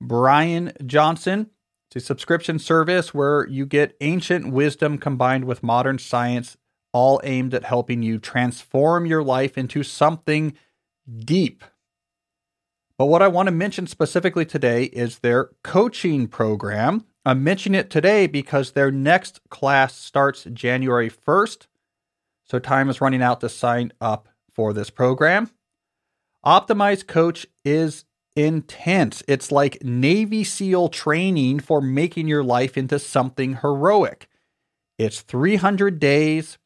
Brian Johnson. It's a subscription service where you get ancient wisdom combined with modern science, all aimed at helping you transform your life into something deep. But what I want to mention specifically today is their coaching program. I'm mentioning it today because their next class starts January 1st. So time is running out to sign up for this program. Optimize Coach is intense. It's like Navy SEAL training for making your life into something heroic. It's 300 days,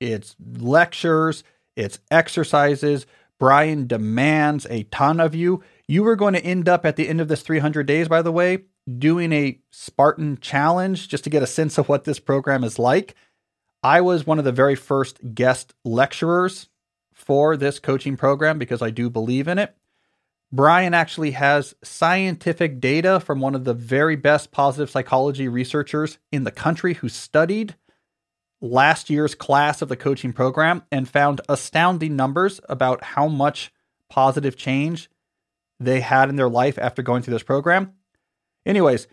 it's lectures, it's exercises. Brian demands a ton of you. You are going to end up at the end of this 300 days, by the way, doing a Spartan challenge just to get a sense of what this program is like. I was one of the very first guest lecturers for this coaching program because I do believe in it. Brian actually has scientific data from one of the very best positive psychology researchers in the country who studied last year's class of the coaching program and found astounding numbers about how much positive change they had in their life after going through this program. Anyways,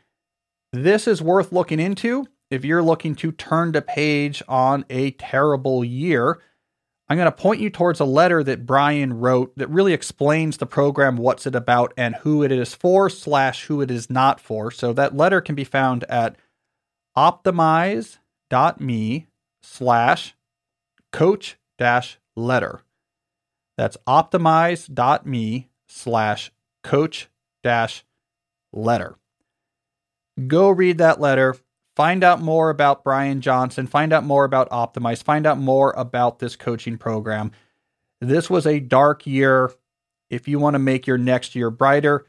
this is worth looking into if you're looking to turn the page on a terrible year. I'm going to point you towards a letter that Brian wrote that really explains the program, what's it about, and who it is for, slash, who it is not for. So that letter can be found at optimize.me slash coach dash letter. That's optimize.me slash coach dash letter. Go read that letter. Find out more about Brian Johnson, find out more about Optimize, find out more about this coaching program. This was a dark year. If you want to make your next year brighter,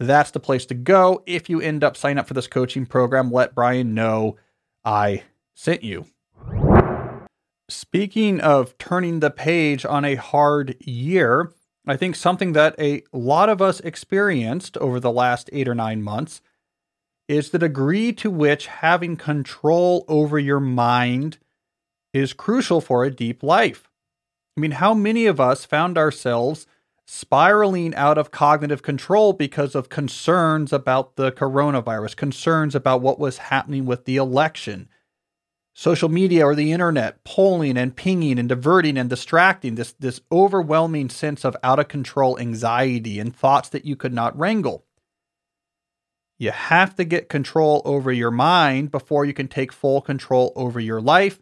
that's the place to go. If you end up signing up for this coaching program, let Brian know I sent you. Speaking of turning the page on a hard year, I think something that a lot of us experienced over the last eight or nine months is the degree to which having control over your mind is crucial for a deep life. I mean, how many of us found ourselves spiraling out of cognitive control because of concerns about the coronavirus, concerns about what was happening with the election? social media or the internet polling and pinging and diverting and distracting this this overwhelming sense of out of control anxiety and thoughts that you could not wrangle you have to get control over your mind before you can take full control over your life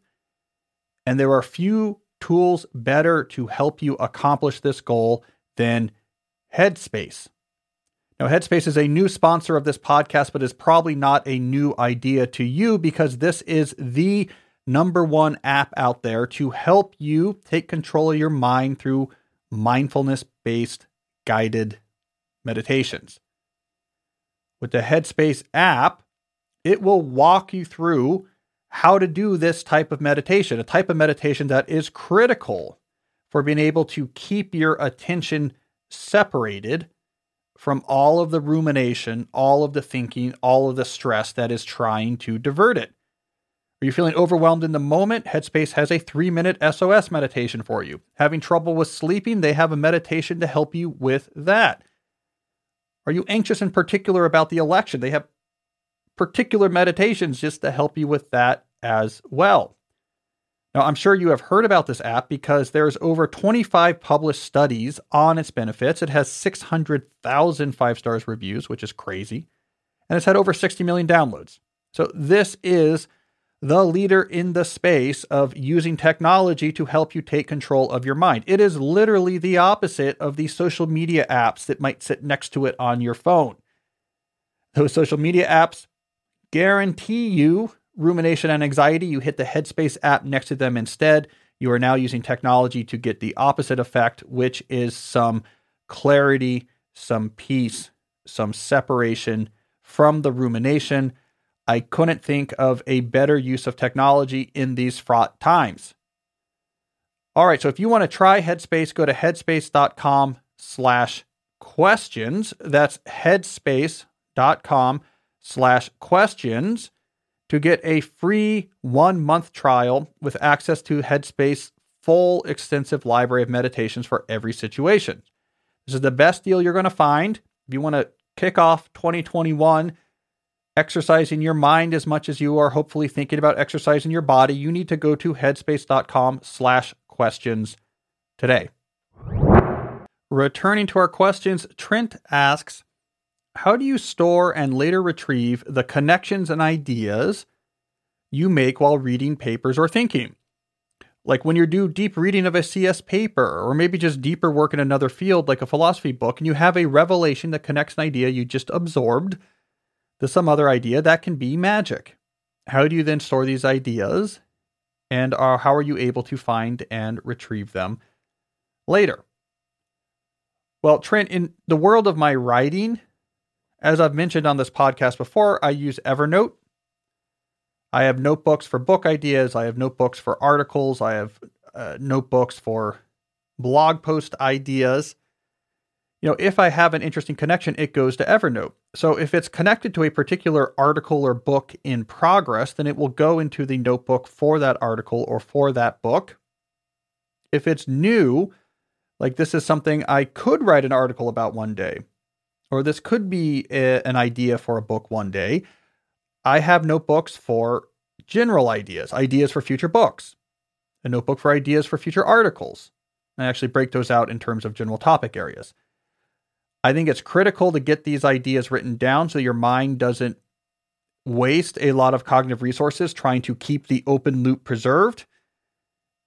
and there are few tools better to help you accomplish this goal than headspace now, Headspace is a new sponsor of this podcast, but is probably not a new idea to you because this is the number one app out there to help you take control of your mind through mindfulness based guided meditations. With the Headspace app, it will walk you through how to do this type of meditation, a type of meditation that is critical for being able to keep your attention separated from all of the rumination, all of the thinking, all of the stress that is trying to divert it. Are you feeling overwhelmed in the moment? Headspace has a three minute SOS meditation for you. Having trouble with sleeping? They have a meditation to help you with that. Are you anxious in particular about the election? They have particular meditations just to help you with that as well. Now, I'm sure you have heard about this app because there's over 25 published studies on its benefits. It has 600,000 five stars reviews, which is crazy, and it's had over 60 million downloads. So this is the leader in the space of using technology to help you take control of your mind. It is literally the opposite of the social media apps that might sit next to it on your phone. Those social media apps guarantee you rumination and anxiety, you hit the Headspace app next to them instead. You are now using technology to get the opposite effect, which is some clarity, some peace, some separation from the rumination. I couldn't think of a better use of technology in these fraught times. All right, so if you want to try Headspace, go to headspace.com slash questions. That's headspace.com slash questions to get a free one month trial with access to Headspace full extensive library of meditations for every situation. This is the best deal you're going to find. If you want to kick off 2021 exercising your mind as much as you are hopefully thinking about exercising your body, you need to go to headspace.com slash questions today. Returning to our questions, Trent asks, how do you store and later retrieve the connections and ideas you make while reading papers or thinking? Like when you do deep reading of a CS paper, or maybe just deeper work in another field like a philosophy book, and you have a revelation that connects an idea you just absorbed to some other idea, that can be magic. How do you then store these ideas? And uh, how are you able to find and retrieve them later? Well, Trent, in the world of my writing, as I've mentioned on this podcast before, I use Evernote. I have notebooks for book ideas. I have notebooks for articles. I have uh, notebooks for blog post ideas. You know, if I have an interesting connection, it goes to Evernote. So if it's connected to a particular article or book in progress, then it will go into the notebook for that article or for that book. If it's new, like this is something I could write an article about one day, or this could be a, an idea for a book one day. I have notebooks for general ideas, ideas for future books, a notebook for ideas for future articles. I actually break those out in terms of general topic areas. I think it's critical to get these ideas written down so your mind doesn't waste a lot of cognitive resources trying to keep the open loop preserved.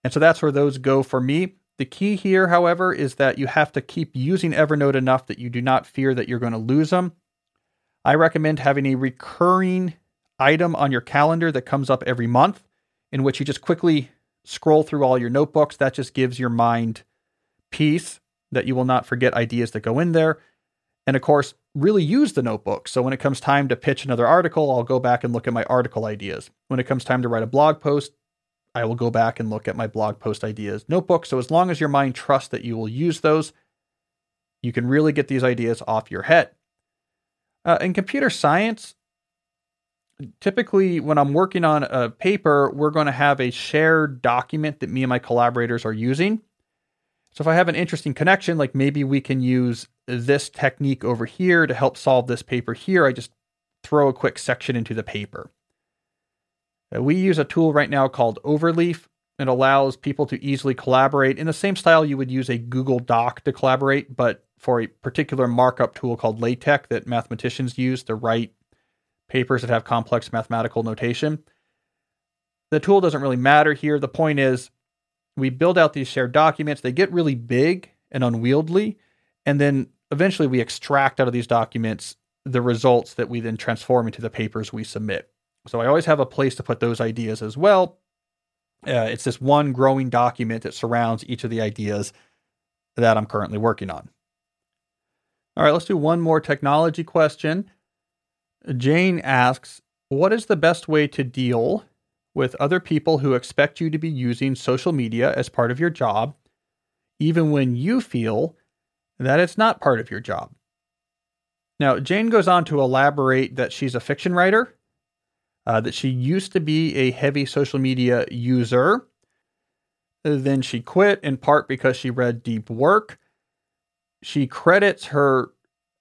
And so that's where those go for me. The key here, however, is that you have to keep using Evernote enough that you do not fear that you're going to lose them. I recommend having a recurring item on your calendar that comes up every month in which you just quickly scroll through all your notebooks. That just gives your mind peace that you will not forget ideas that go in there. And of course, really use the notebook. So when it comes time to pitch another article, I'll go back and look at my article ideas. When it comes time to write a blog post, I will go back and look at my blog post ideas notebook. So as long as your mind trusts that you will use those, you can really get these ideas off your head. Uh, in computer science, typically when I'm working on a paper, we're going to have a shared document that me and my collaborators are using. So if I have an interesting connection, like maybe we can use this technique over here to help solve this paper here, I just throw a quick section into the paper. Uh, we use a tool right now called Overleaf. It allows people to easily collaborate in the same style you would use a Google Doc to collaborate, but for a particular markup tool called LaTeX that mathematicians use to write papers that have complex mathematical notation. The tool doesn't really matter here. The point is, we build out these shared documents, they get really big and unwieldy, and then eventually we extract out of these documents the results that we then transform into the papers we submit. So I always have a place to put those ideas as well. Uh, it's this one growing document that surrounds each of the ideas that I'm currently working on. All right, let's do one more technology question. Jane asks, What is the best way to deal with other people who expect you to be using social media as part of your job, even when you feel that it's not part of your job? Now, Jane goes on to elaborate that she's a fiction writer uh, that she used to be a heavy social media user. Then she quit in part because she read deep work. She credits her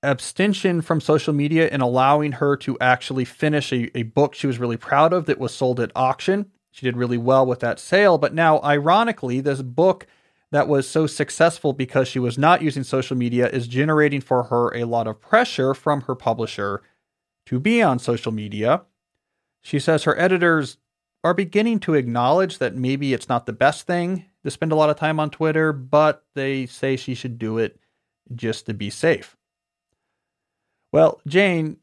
abstention from social media and allowing her to actually finish a, a book she was really proud of that was sold at auction. She did really well with that sale. But now, ironically, this book that was so successful because she was not using social media is generating for her a lot of pressure from her publisher to be on social media. She says her editors are beginning to acknowledge that maybe it's not the best thing to spend a lot of time on Twitter, but they say she should do it just to be safe. Well, Jane,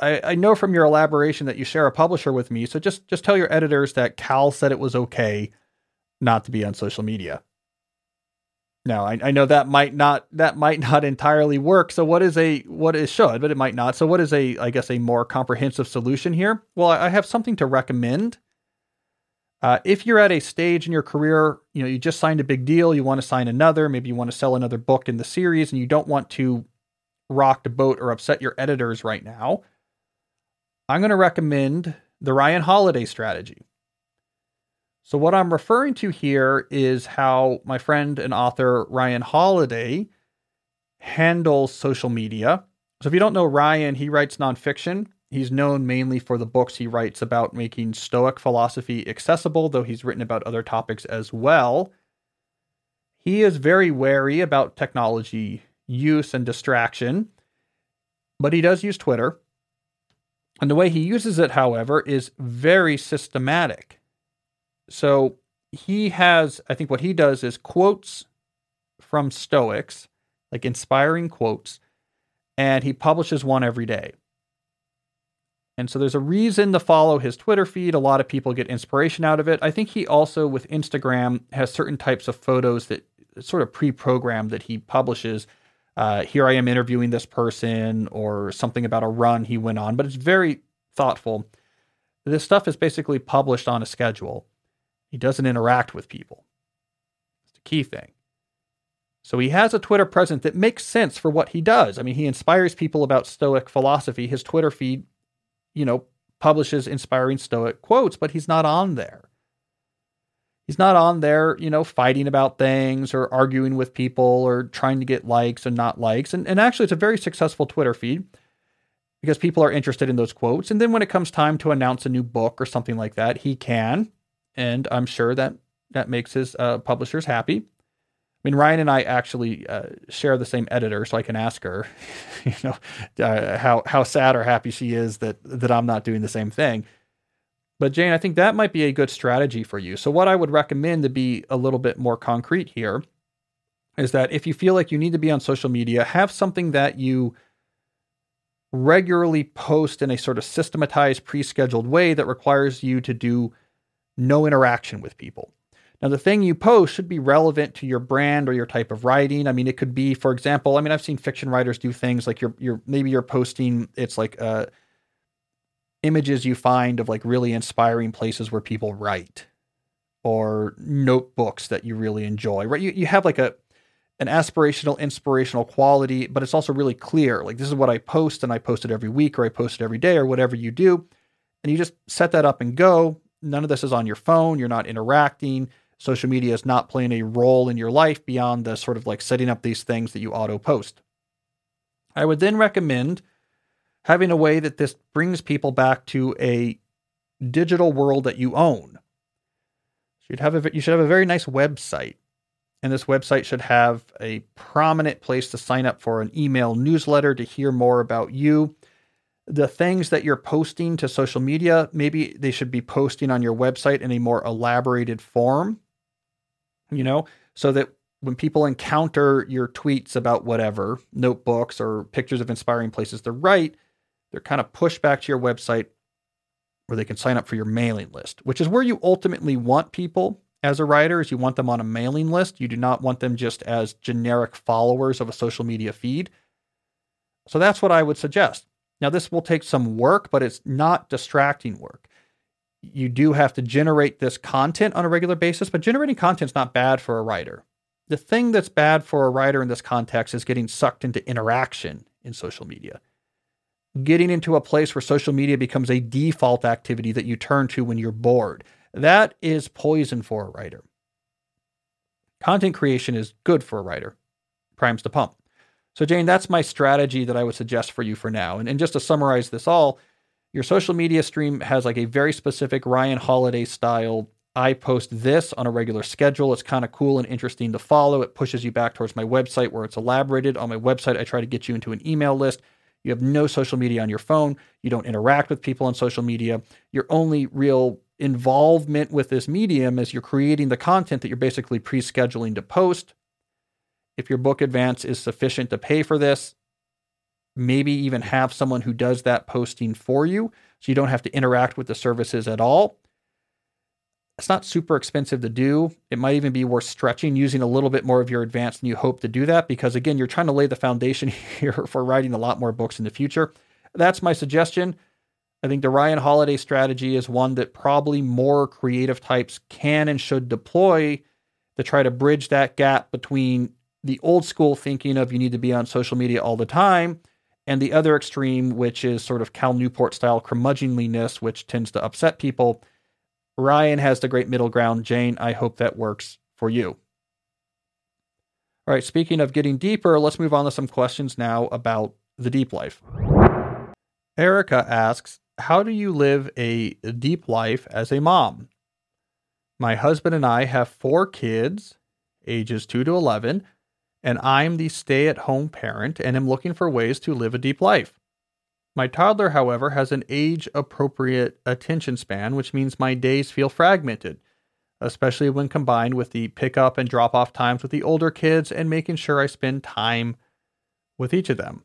I, I, know from your elaboration that you share a publisher with me, so just just tell your editors that Cal said it was okay not to be on social media. Now, I, I know that might not that might not entirely work. So, what is a what is should, but it might not. So, what is a I guess a more comprehensive solution here? Well, I have something to recommend. Uh, if you're at a stage in your career, you know you just signed a big deal, you want to sign another, maybe you want to sell another book in the series, and you don't want to rock the boat or upset your editors right now. I'm going to recommend the Ryan Holiday strategy. So, what I'm referring to here is how my friend and author Ryan Holiday handles social media. So, if you don't know Ryan, he writes nonfiction. He's known mainly for the books he writes about making Stoic philosophy accessible, though he's written about other topics as well. He is very wary about technology use and distraction, but he does use Twitter. And the way he uses it, however, is very systematic. So he has, I think what he does is quotes from Stoics, like inspiring quotes, and he publishes one every day. And so there's a reason to follow his Twitter feed. A lot of people get inspiration out of it. I think he also, with Instagram, has certain types of photos that sort of pre programmed that he publishes. Uh, here I am interviewing this person or something about a run he went on, but it's very thoughtful. This stuff is basically published on a schedule. He doesn't interact with people. It's the key thing. So he has a Twitter presence that makes sense for what he does. I mean, he inspires people about Stoic philosophy. His Twitter feed, you know, publishes inspiring Stoic quotes, but he's not on there. He's not on there, you know, fighting about things or arguing with people or trying to get likes and not likes. And, and actually, it's a very successful Twitter feed because people are interested in those quotes. And then when it comes time to announce a new book or something like that, he can and I'm sure that that makes his uh, publishers happy. I mean, Ryan and I actually uh, share the same editor, so I can ask her, you know, uh, how how sad or happy she is that that I'm not doing the same thing. But Jane, I think that might be a good strategy for you. So what I would recommend to be a little bit more concrete here is that if you feel like you need to be on social media, have something that you regularly post in a sort of systematized, pre-scheduled way that requires you to do no interaction with people. Now, the thing you post should be relevant to your brand or your type of writing. I mean, it could be, for example, I mean, I've seen fiction writers do things like you're, you're maybe you're posting, it's like uh, images you find of like really inspiring places where people write or notebooks that you really enjoy, right? You, you have like a, an aspirational, inspirational quality, but it's also really clear. Like, this is what I post, and I post it every week, or I post it every day, or whatever you do. And you just set that up and go none of this is on your phone. You're not interacting. Social media is not playing a role in your life beyond the sort of like setting up these things that you auto post. I would then recommend having a way that this brings people back to a digital world that you own. So you'd have a, you should have a very nice website. And this website should have a prominent place to sign up for an email newsletter to hear more about you. The things that you're posting to social media, maybe they should be posting on your website in a more elaborated form, you know, so that when people encounter your tweets about whatever, notebooks or pictures of inspiring places to write, they're kind of pushed back to your website where they can sign up for your mailing list, which is where you ultimately want people as a writer is you want them on a mailing list. You do not want them just as generic followers of a social media feed. So that's what I would suggest. Now this will take some work, but it's not distracting work. You do have to generate this content on a regular basis, but generating content is not bad for a writer. The thing that's bad for a writer in this context is getting sucked into interaction in social media. Getting into a place where social media becomes a default activity that you turn to when you're bored. That is poison for a writer. Content creation is good for a writer, primes the pump. So, Jane, that's my strategy that I would suggest for you for now. And, and just to summarize this all, your social media stream has like a very specific Ryan Holiday style. I post this on a regular schedule. It's kind of cool and interesting to follow. It pushes you back towards my website where it's elaborated. On my website, I try to get you into an email list. You have no social media on your phone. You don't interact with people on social media. Your only real involvement with this medium is you're creating the content that you're basically pre scheduling to post. If your book advance is sufficient to pay for this, maybe even have someone who does that posting for you so you don't have to interact with the services at all. It's not super expensive to do. It might even be worth stretching using a little bit more of your advance than you hope to do that because, again, you're trying to lay the foundation here for writing a lot more books in the future. That's my suggestion. I think the Ryan Holiday strategy is one that probably more creative types can and should deploy to try to bridge that gap between the old school thinking of you need to be on social media all the time and the other extreme, which is sort of Cal Newport style curmudgeonliness, which tends to upset people. Ryan has the great middle ground. Jane, I hope that works for you. All right, speaking of getting deeper, let's move on to some questions now about the deep life. Erica asks, how do you live a deep life as a mom? My husband and I have four kids, ages 2 to 11, and I'm the stay at home parent and am looking for ways to live a deep life. My toddler, however, has an age appropriate attention span, which means my days feel fragmented, especially when combined with the pick up and drop off times with the older kids and making sure I spend time with each of them.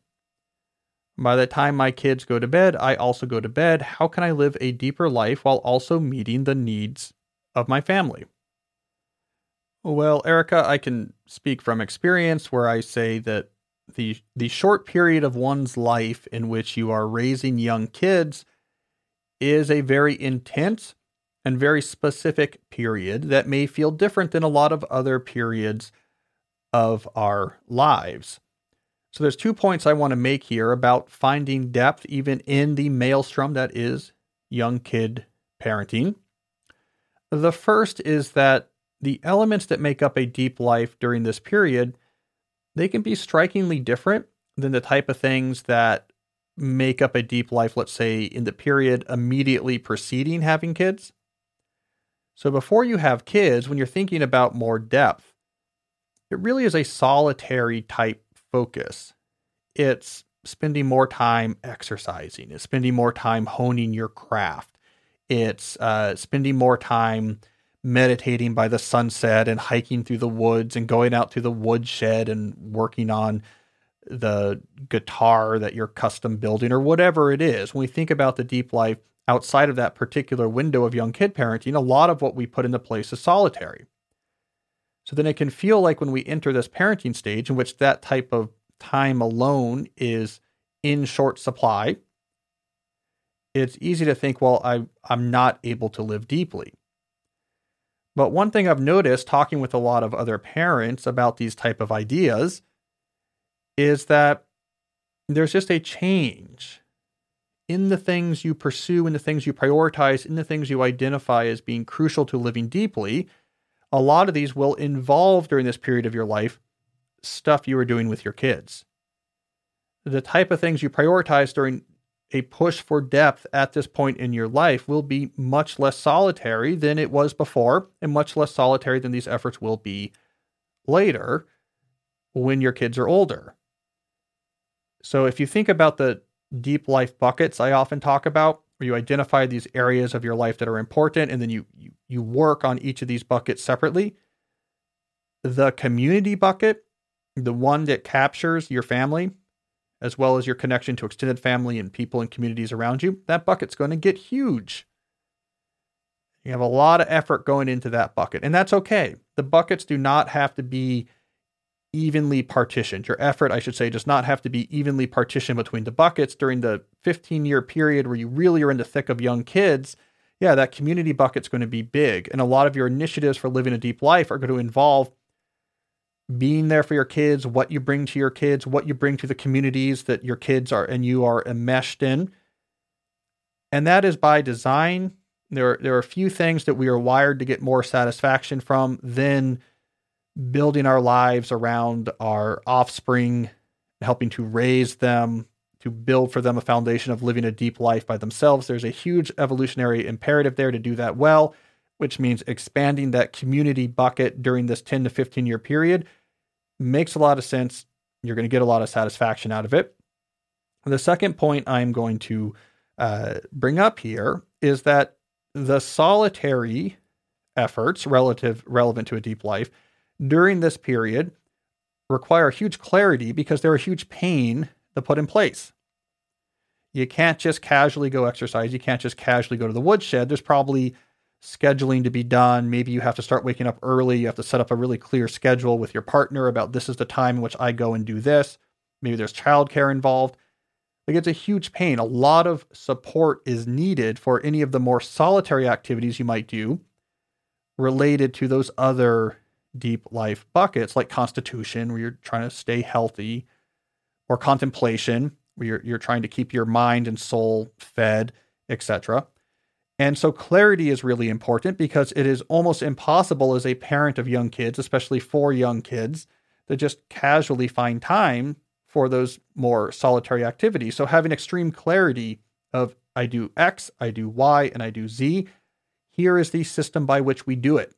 By the time my kids go to bed, I also go to bed. How can I live a deeper life while also meeting the needs of my family? Well, Erica, I can speak from experience where I say that the the short period of one's life in which you are raising young kids is a very intense and very specific period that may feel different than a lot of other periods of our lives. So there's two points I want to make here about finding depth even in the maelstrom that is young kid parenting. The first is that the elements that make up a deep life during this period, they can be strikingly different than the type of things that make up a deep life, let's say in the period immediately preceding having kids. So before you have kids, when you're thinking about more depth, it really is a solitary type focus. It's spending more time exercising. It's spending more time honing your craft. It's uh, spending more time meditating by the sunset and hiking through the woods and going out to the woodshed and working on the guitar that you're custom building or whatever it is. When we think about the deep life outside of that particular window of young kid parenting, a lot of what we put into place is solitary. So then it can feel like when we enter this parenting stage in which that type of time alone is in short supply, it's easy to think, well, I, I'm not able to live deeply. But one thing I've noticed talking with a lot of other parents about these type of ideas is that there's just a change in the things you pursue, in the things you prioritize, in the things you identify as being crucial to living deeply a lot of these will involve during this period of your life stuff you are doing with your kids. The type of things you prioritize during a push for depth at this point in your life will be much less solitary than it was before, and much less solitary than these efforts will be later when your kids are older. So, if you think about the deep life buckets I often talk about, where you identify these areas of your life that are important and then you, you, you work on each of these buckets separately, the community bucket, the one that captures your family, as well as your connection to extended family and people and communities around you, that bucket's going to get huge. You have a lot of effort going into that bucket, and that's okay. The buckets do not have to be evenly partitioned. Your effort, I should say, does not have to be evenly partitioned between the buckets during the 15 year period where you really are in the thick of young kids. Yeah, that community bucket's going to be big. And a lot of your initiatives for living a deep life are going to involve being there for your kids, what you bring to your kids, what you bring to the communities that your kids are and you are enmeshed in. And that is by design. There are, there are a few things that we are wired to get more satisfaction from than building our lives around our offspring, helping to raise them, to build for them a foundation of living a deep life by themselves. There's a huge evolutionary imperative there to do that well, which means expanding that community bucket during this 10 to 15 year period makes a lot of sense. You're going to get a lot of satisfaction out of it. The second point I'm going to uh, bring up here is that the solitary efforts relative relevant to a deep life during this period require huge clarity because they're a huge pain to put in place. You can't just casually go exercise. You can't just casually go to the woodshed. There's probably scheduling to be done. Maybe you have to start waking up early. You have to set up a really clear schedule with your partner about this is the time in which I go and do this. Maybe there's childcare involved. Like it's a huge pain. A lot of support is needed for any of the more solitary activities you might do related to those other deep life buckets like constitution where you're trying to stay healthy or contemplation where you're, you're trying to keep your mind and soul fed, etc. And so clarity is really important because it is almost impossible as a parent of young kids, especially for young kids, to just casually find time for those more solitary activities. So having extreme clarity of I do X, I do Y, and I do Z, here is the system by which we do it.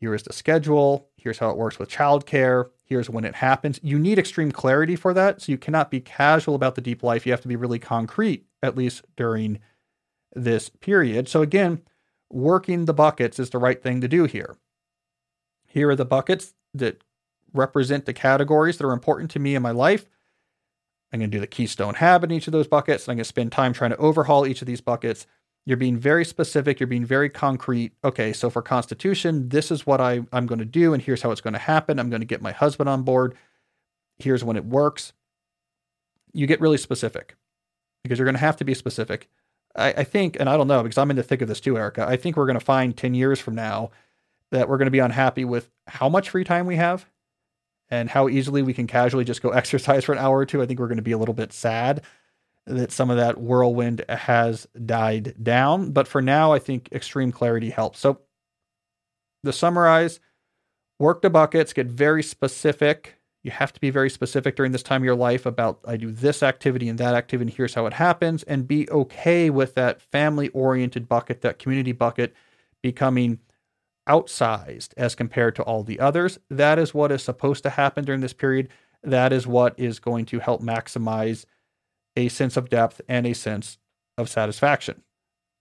Here is the schedule. Here's how it works with childcare. Here's when it happens. You need extreme clarity for that. So you cannot be casual about the deep life. You have to be really concrete, at least during this period. So again, working the buckets is the right thing to do here. Here are the buckets that represent the categories that are important to me in my life. I'm going to do the keystone habit in each of those buckets. I'm going to spend time trying to overhaul each of these buckets. You're being very specific. You're being very concrete. Okay, so for Constitution, this is what I, I'm going to do, and here's how it's going to happen. I'm going to get my husband on board. Here's when it works. You get really specific because you're going to have to be specific. I, I think, and I don't know because I'm in the thick of this too, Erica. I think we're going to find 10 years from now that we're going to be unhappy with how much free time we have and how easily we can casually just go exercise for an hour or two. I think we're going to be a little bit sad that some of that whirlwind has died down. But for now, I think extreme clarity helps. So, to summarize, work the buckets, get very specific you have to be very specific during this time of your life about I do this activity and that activity, and here's how it happens, and be okay with that family oriented bucket, that community bucket becoming outsized as compared to all the others. That is what is supposed to happen during this period. That is what is going to help maximize a sense of depth and a sense of satisfaction.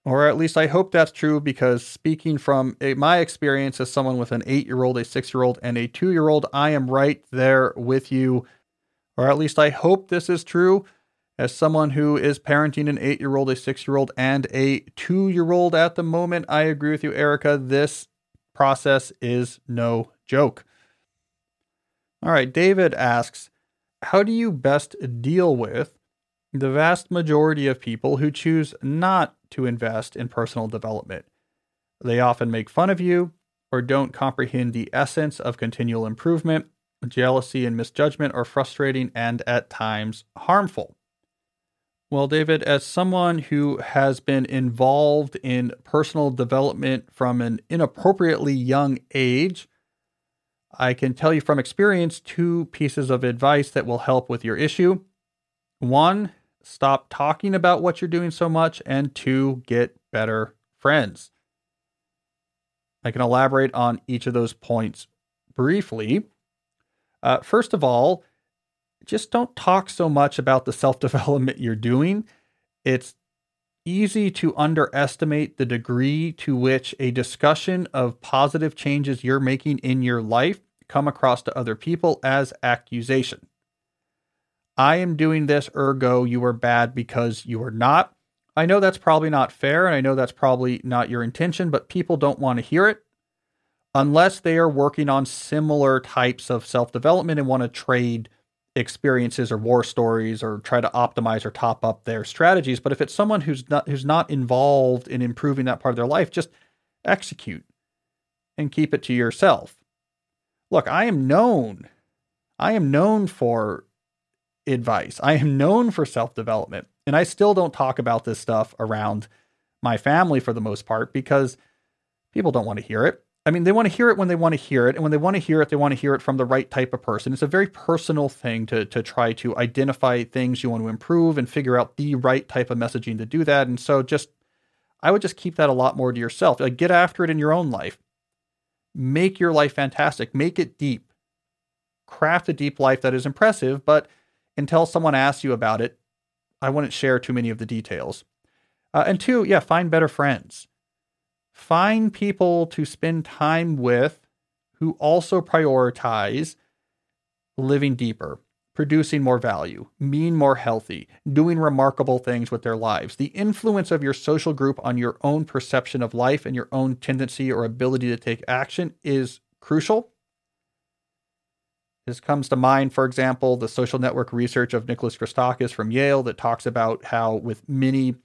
Or at least I hope that's true because speaking from a, my experience as someone with an eight year old, a six year old, and a two year old, I am right there with you. Or at least I hope this is true as someone who is parenting an eight year old, a six year old, and a two year old at the moment. I agree with you, Erica. This process is no joke. All right, David asks How do you best deal with the vast majority of people who choose not to invest in personal development. They often make fun of you or don't comprehend the essence of continual improvement. Jealousy and misjudgment are frustrating and at times harmful. Well, David, as someone who has been involved in personal development from an inappropriately young age, I can tell you from experience two pieces of advice that will help with your issue. One, stop talking about what you're doing so much, and two, get better friends. I can elaborate on each of those points briefly. Uh, first of all, just don't talk so much about the self development you're doing. It's easy to underestimate the degree to which a discussion of positive changes you're making in your life come across to other people as accusation. I am doing this, ergo, you are bad because you are not. I know that's probably not fair, and I know that's probably not your intention, but people don't want to hear it unless they are working on similar types of self development and want to trade experiences or war stories or try to optimize or top up their strategies. But if it's someone who's not who's not involved in improving that part of their life, just execute and keep it to yourself. Look, I am known. I am known for advice. I am known for self-development. And I still don't talk about this stuff around my family for the most part because people don't want to hear it. I mean, they want to hear it when they want to hear it, and when they want to hear it, they want to hear it from the right type of person. It's a very personal thing to to try to identify things you want to improve and figure out the right type of messaging to do that. And so, just I would just keep that a lot more to yourself. Like, get after it in your own life. Make your life fantastic. Make it deep. Craft a deep life that is impressive, but until someone asks you about it, I wouldn't share too many of the details. Uh, and two, yeah, find better friends find people to spend time with who also prioritize living deeper, producing more value, being more healthy, doing remarkable things with their lives. The influence of your social group on your own perception of life and your own tendency or ability to take action is crucial. This comes to mind, for example, the social network research of Nicholas Christakis from Yale that talks about how, with many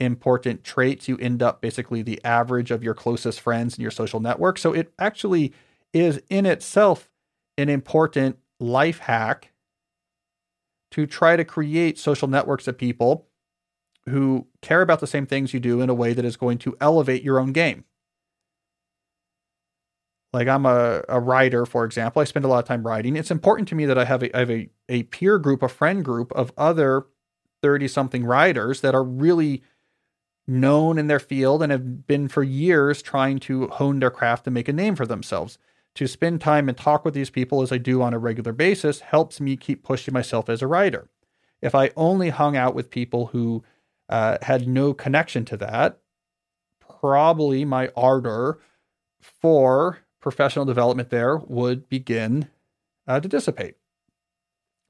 important traits, you end up basically the average of your closest friends in your social network. So it actually is in itself an important life hack to try to create social networks of people who care about the same things you do in a way that is going to elevate your own game. Like I'm a, a writer, for example. I spend a lot of time writing. It's important to me that I have a, I have a, a peer group, a friend group of other 30 something writers that are really known in their field and have been for years trying to hone their craft and make a name for themselves. To spend time and talk with these people as I do on a regular basis helps me keep pushing myself as a writer. If I only hung out with people who uh, had no connection to that, probably my ardor for professional development there would begin uh, to dissipate.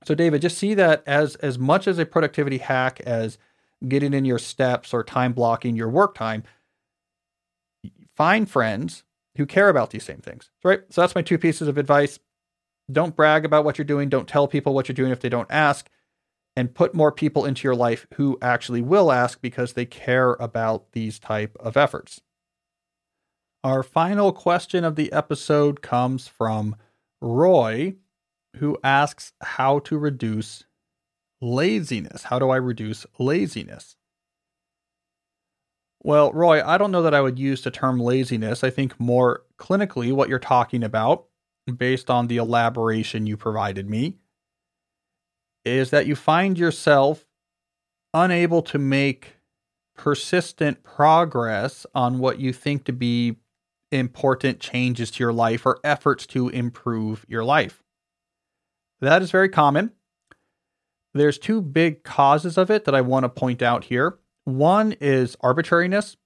So, David, just see that as as much as a productivity hack as getting in your steps or time blocking your work time, find friends who care about these same things. Right. So that's my two pieces of advice. Don't brag about what you're doing. Don't tell people what you're doing if they don't ask. And put more people into your life who actually will ask because they care about these type of efforts. Our final question of the episode comes from Roy, who asks how to reduce laziness. How do I reduce laziness? Well, Roy, I don't know that I would use the term laziness. I think more clinically, what you're talking about, based on the elaboration you provided me, is that you find yourself unable to make persistent progress on what you think to be important changes to your life or efforts to improve your life. That is very common. There's two big causes of it that I want to point out here. One is arbitrariness.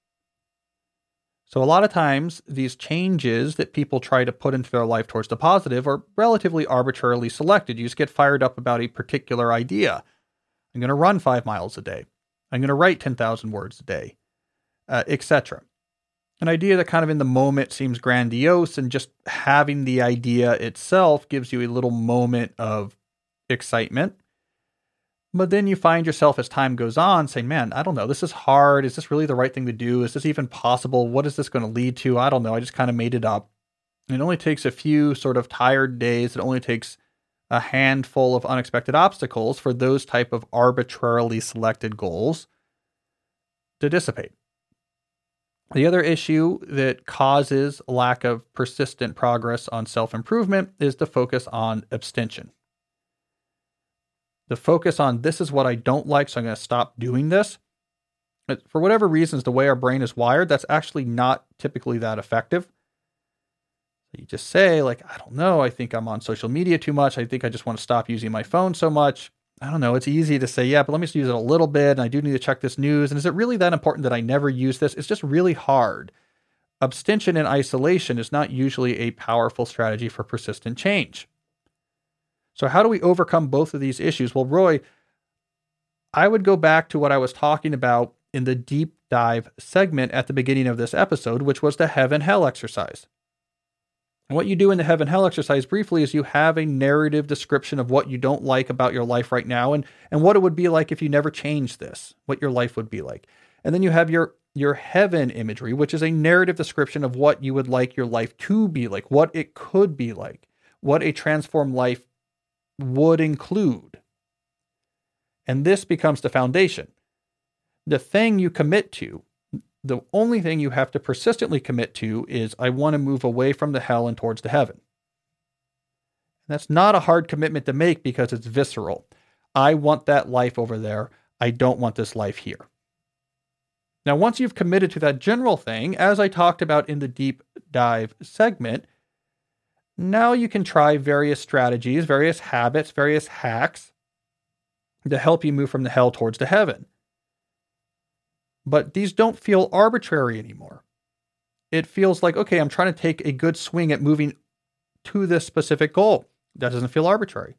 So, a lot of times, these changes that people try to put into their life towards the positive are relatively arbitrarily selected. You just get fired up about a particular idea. I'm going to run five miles a day. I'm going to write 10,000 words a day, uh, etc. An idea that kind of in the moment seems grandiose, and just having the idea itself gives you a little moment of excitement. But then you find yourself as time goes on saying, man, I don't know, this is hard. Is this really the right thing to do? Is this even possible? What is this going to lead to? I don't know. I just kind of made it up. It only takes a few sort of tired days. It only takes a handful of unexpected obstacles for those type of arbitrarily selected goals to dissipate. The other issue that causes lack of persistent progress on self improvement is the focus on abstention. the focus on this is what I don't like, so I'm going to stop doing this. But for whatever reasons, the way our brain is wired, that's actually not typically that effective. You just say, like, I don't know, I think I'm on social media too much. I think I just want to stop using my phone so much. I don't know. It's easy to say, yeah, but let me just use it a little bit. And I do need to check this news. And is it really that important that I never use this? It's just really hard. Abstention and isolation is not usually a powerful strategy for persistent change. So, how do we overcome both of these issues? Well, Roy, I would go back to what I was talking about in the deep dive segment at the beginning of this episode, which was the heaven hell exercise. And what you do in the heaven hell exercise briefly is you have a narrative description of what you don't like about your life right now and, and what it would be like if you never changed this, what your life would be like. And then you have your your heaven imagery, which is a narrative description of what you would like your life to be like, what it could be like, what a transformed life would include. And this becomes the foundation. The thing you commit to, the only thing you have to persistently commit to is I want to move away from the hell and towards the heaven. And that's not a hard commitment to make because it's visceral. I want that life over there. I don't want this life here. Now, once you've committed to that general thing, as I talked about in the deep dive segment, now you can try various strategies, various habits, various hacks to help you move from the hell towards the heaven. But these don't feel arbitrary anymore. It feels like, okay, I'm trying to take a good swing at moving to this specific goal. That doesn't feel arbitrary.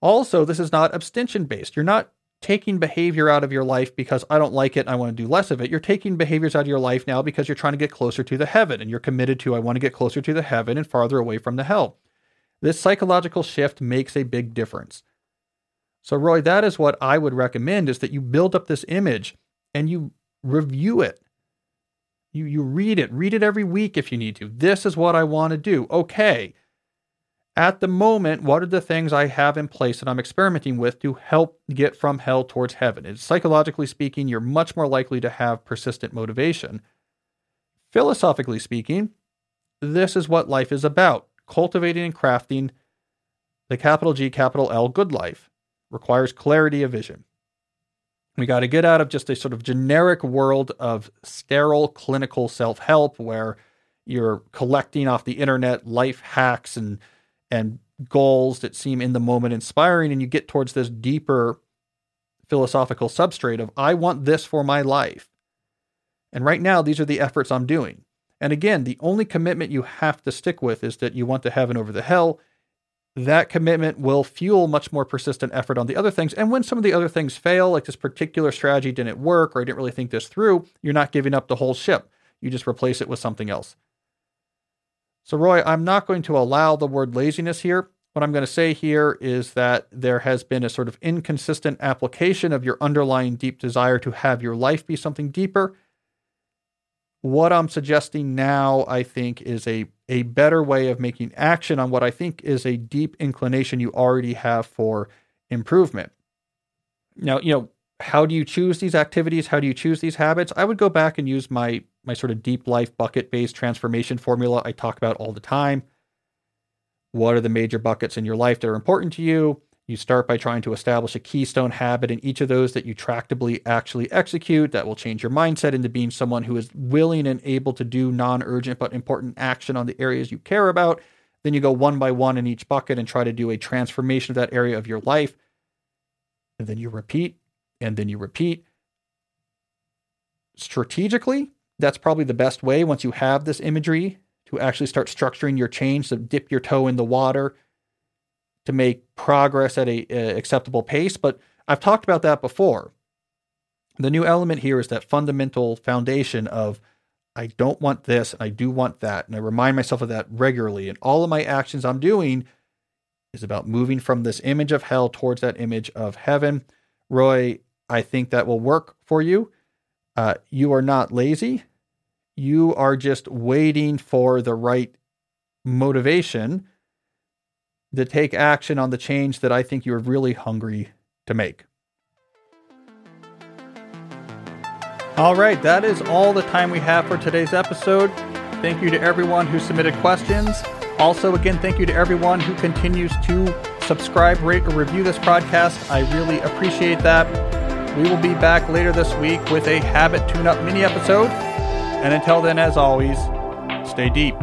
Also, this is not abstention based. You're not taking behavior out of your life because I don't like it and I want to do less of it. You're taking behaviors out of your life now because you're trying to get closer to the heaven and you're committed to, I want to get closer to the heaven and farther away from the hell. This psychological shift makes a big difference. So, Roy, that is what I would recommend is that you build up this image and you review it. You, you read it, read it every week if you need to. This is what I want to do. Okay at the moment, what are the things I have in place that I'm experimenting with to help get from hell towards heaven? It's psychologically speaking, you're much more likely to have persistent motivation. Philosophically speaking, this is what life is about cultivating and crafting the capital G, capital L good life. Requires clarity of vision. We got to get out of just a sort of generic world of sterile clinical self help where you're collecting off the internet life hacks and and goals that seem in the moment inspiring and you get towards this deeper philosophical substrate of I want this for my life. And right now these are the efforts I'm doing. And again, the only commitment you have to stick with is that you want the heaven over the hell. That commitment will fuel much more persistent effort on the other things. And when some of the other things fail, like this particular strategy didn't work or I didn't really think this through, you're not giving up the whole ship. You just replace it with something else. So, Roy, I'm not going to allow the word laziness here. What I'm going to say here is that there has been a sort of inconsistent application of your underlying deep desire to have your life be something deeper. What I'm suggesting now, I think, is a, a better way of making action on what I think is a deep inclination you already have for improvement. Now, you know, how do you choose these activities? How do you choose these habits? I would go back and use my my sort of deep life bucket based transformation formula I talk about all the time. What are the major buckets in your life that are important to you? You start by trying to establish a keystone habit in each of those that you tractably actually execute. That will change your mindset into being someone who is willing and able to do non urgent but important action on the areas you care about. Then you go one by one in each bucket and try to do a transformation of that area of your life. And then you repeat and then you repeat. Strategically, that's probably the best way once you have this imagery to actually start structuring your change to dip your toe in the water to make progress at a, a acceptable pace. But I've talked about that before. The new element here is that fundamental foundation of I don't want this and I do want that. And I remind myself of that regularly. And all of my actions I'm doing is about moving from this image of hell towards that image of heaven. Roy, I think that will work for you. Uh, you are not lazy. You are just waiting for the right motivation to take action on the change that I think you're really hungry to make. All right, that is all the time we have for today's episode. Thank you to everyone who submitted questions. Also, again, thank you to everyone who continues to subscribe, rate, or review this podcast. I really appreciate that. We will be back later this week with a habit tune up mini episode. And until then, as always, stay deep.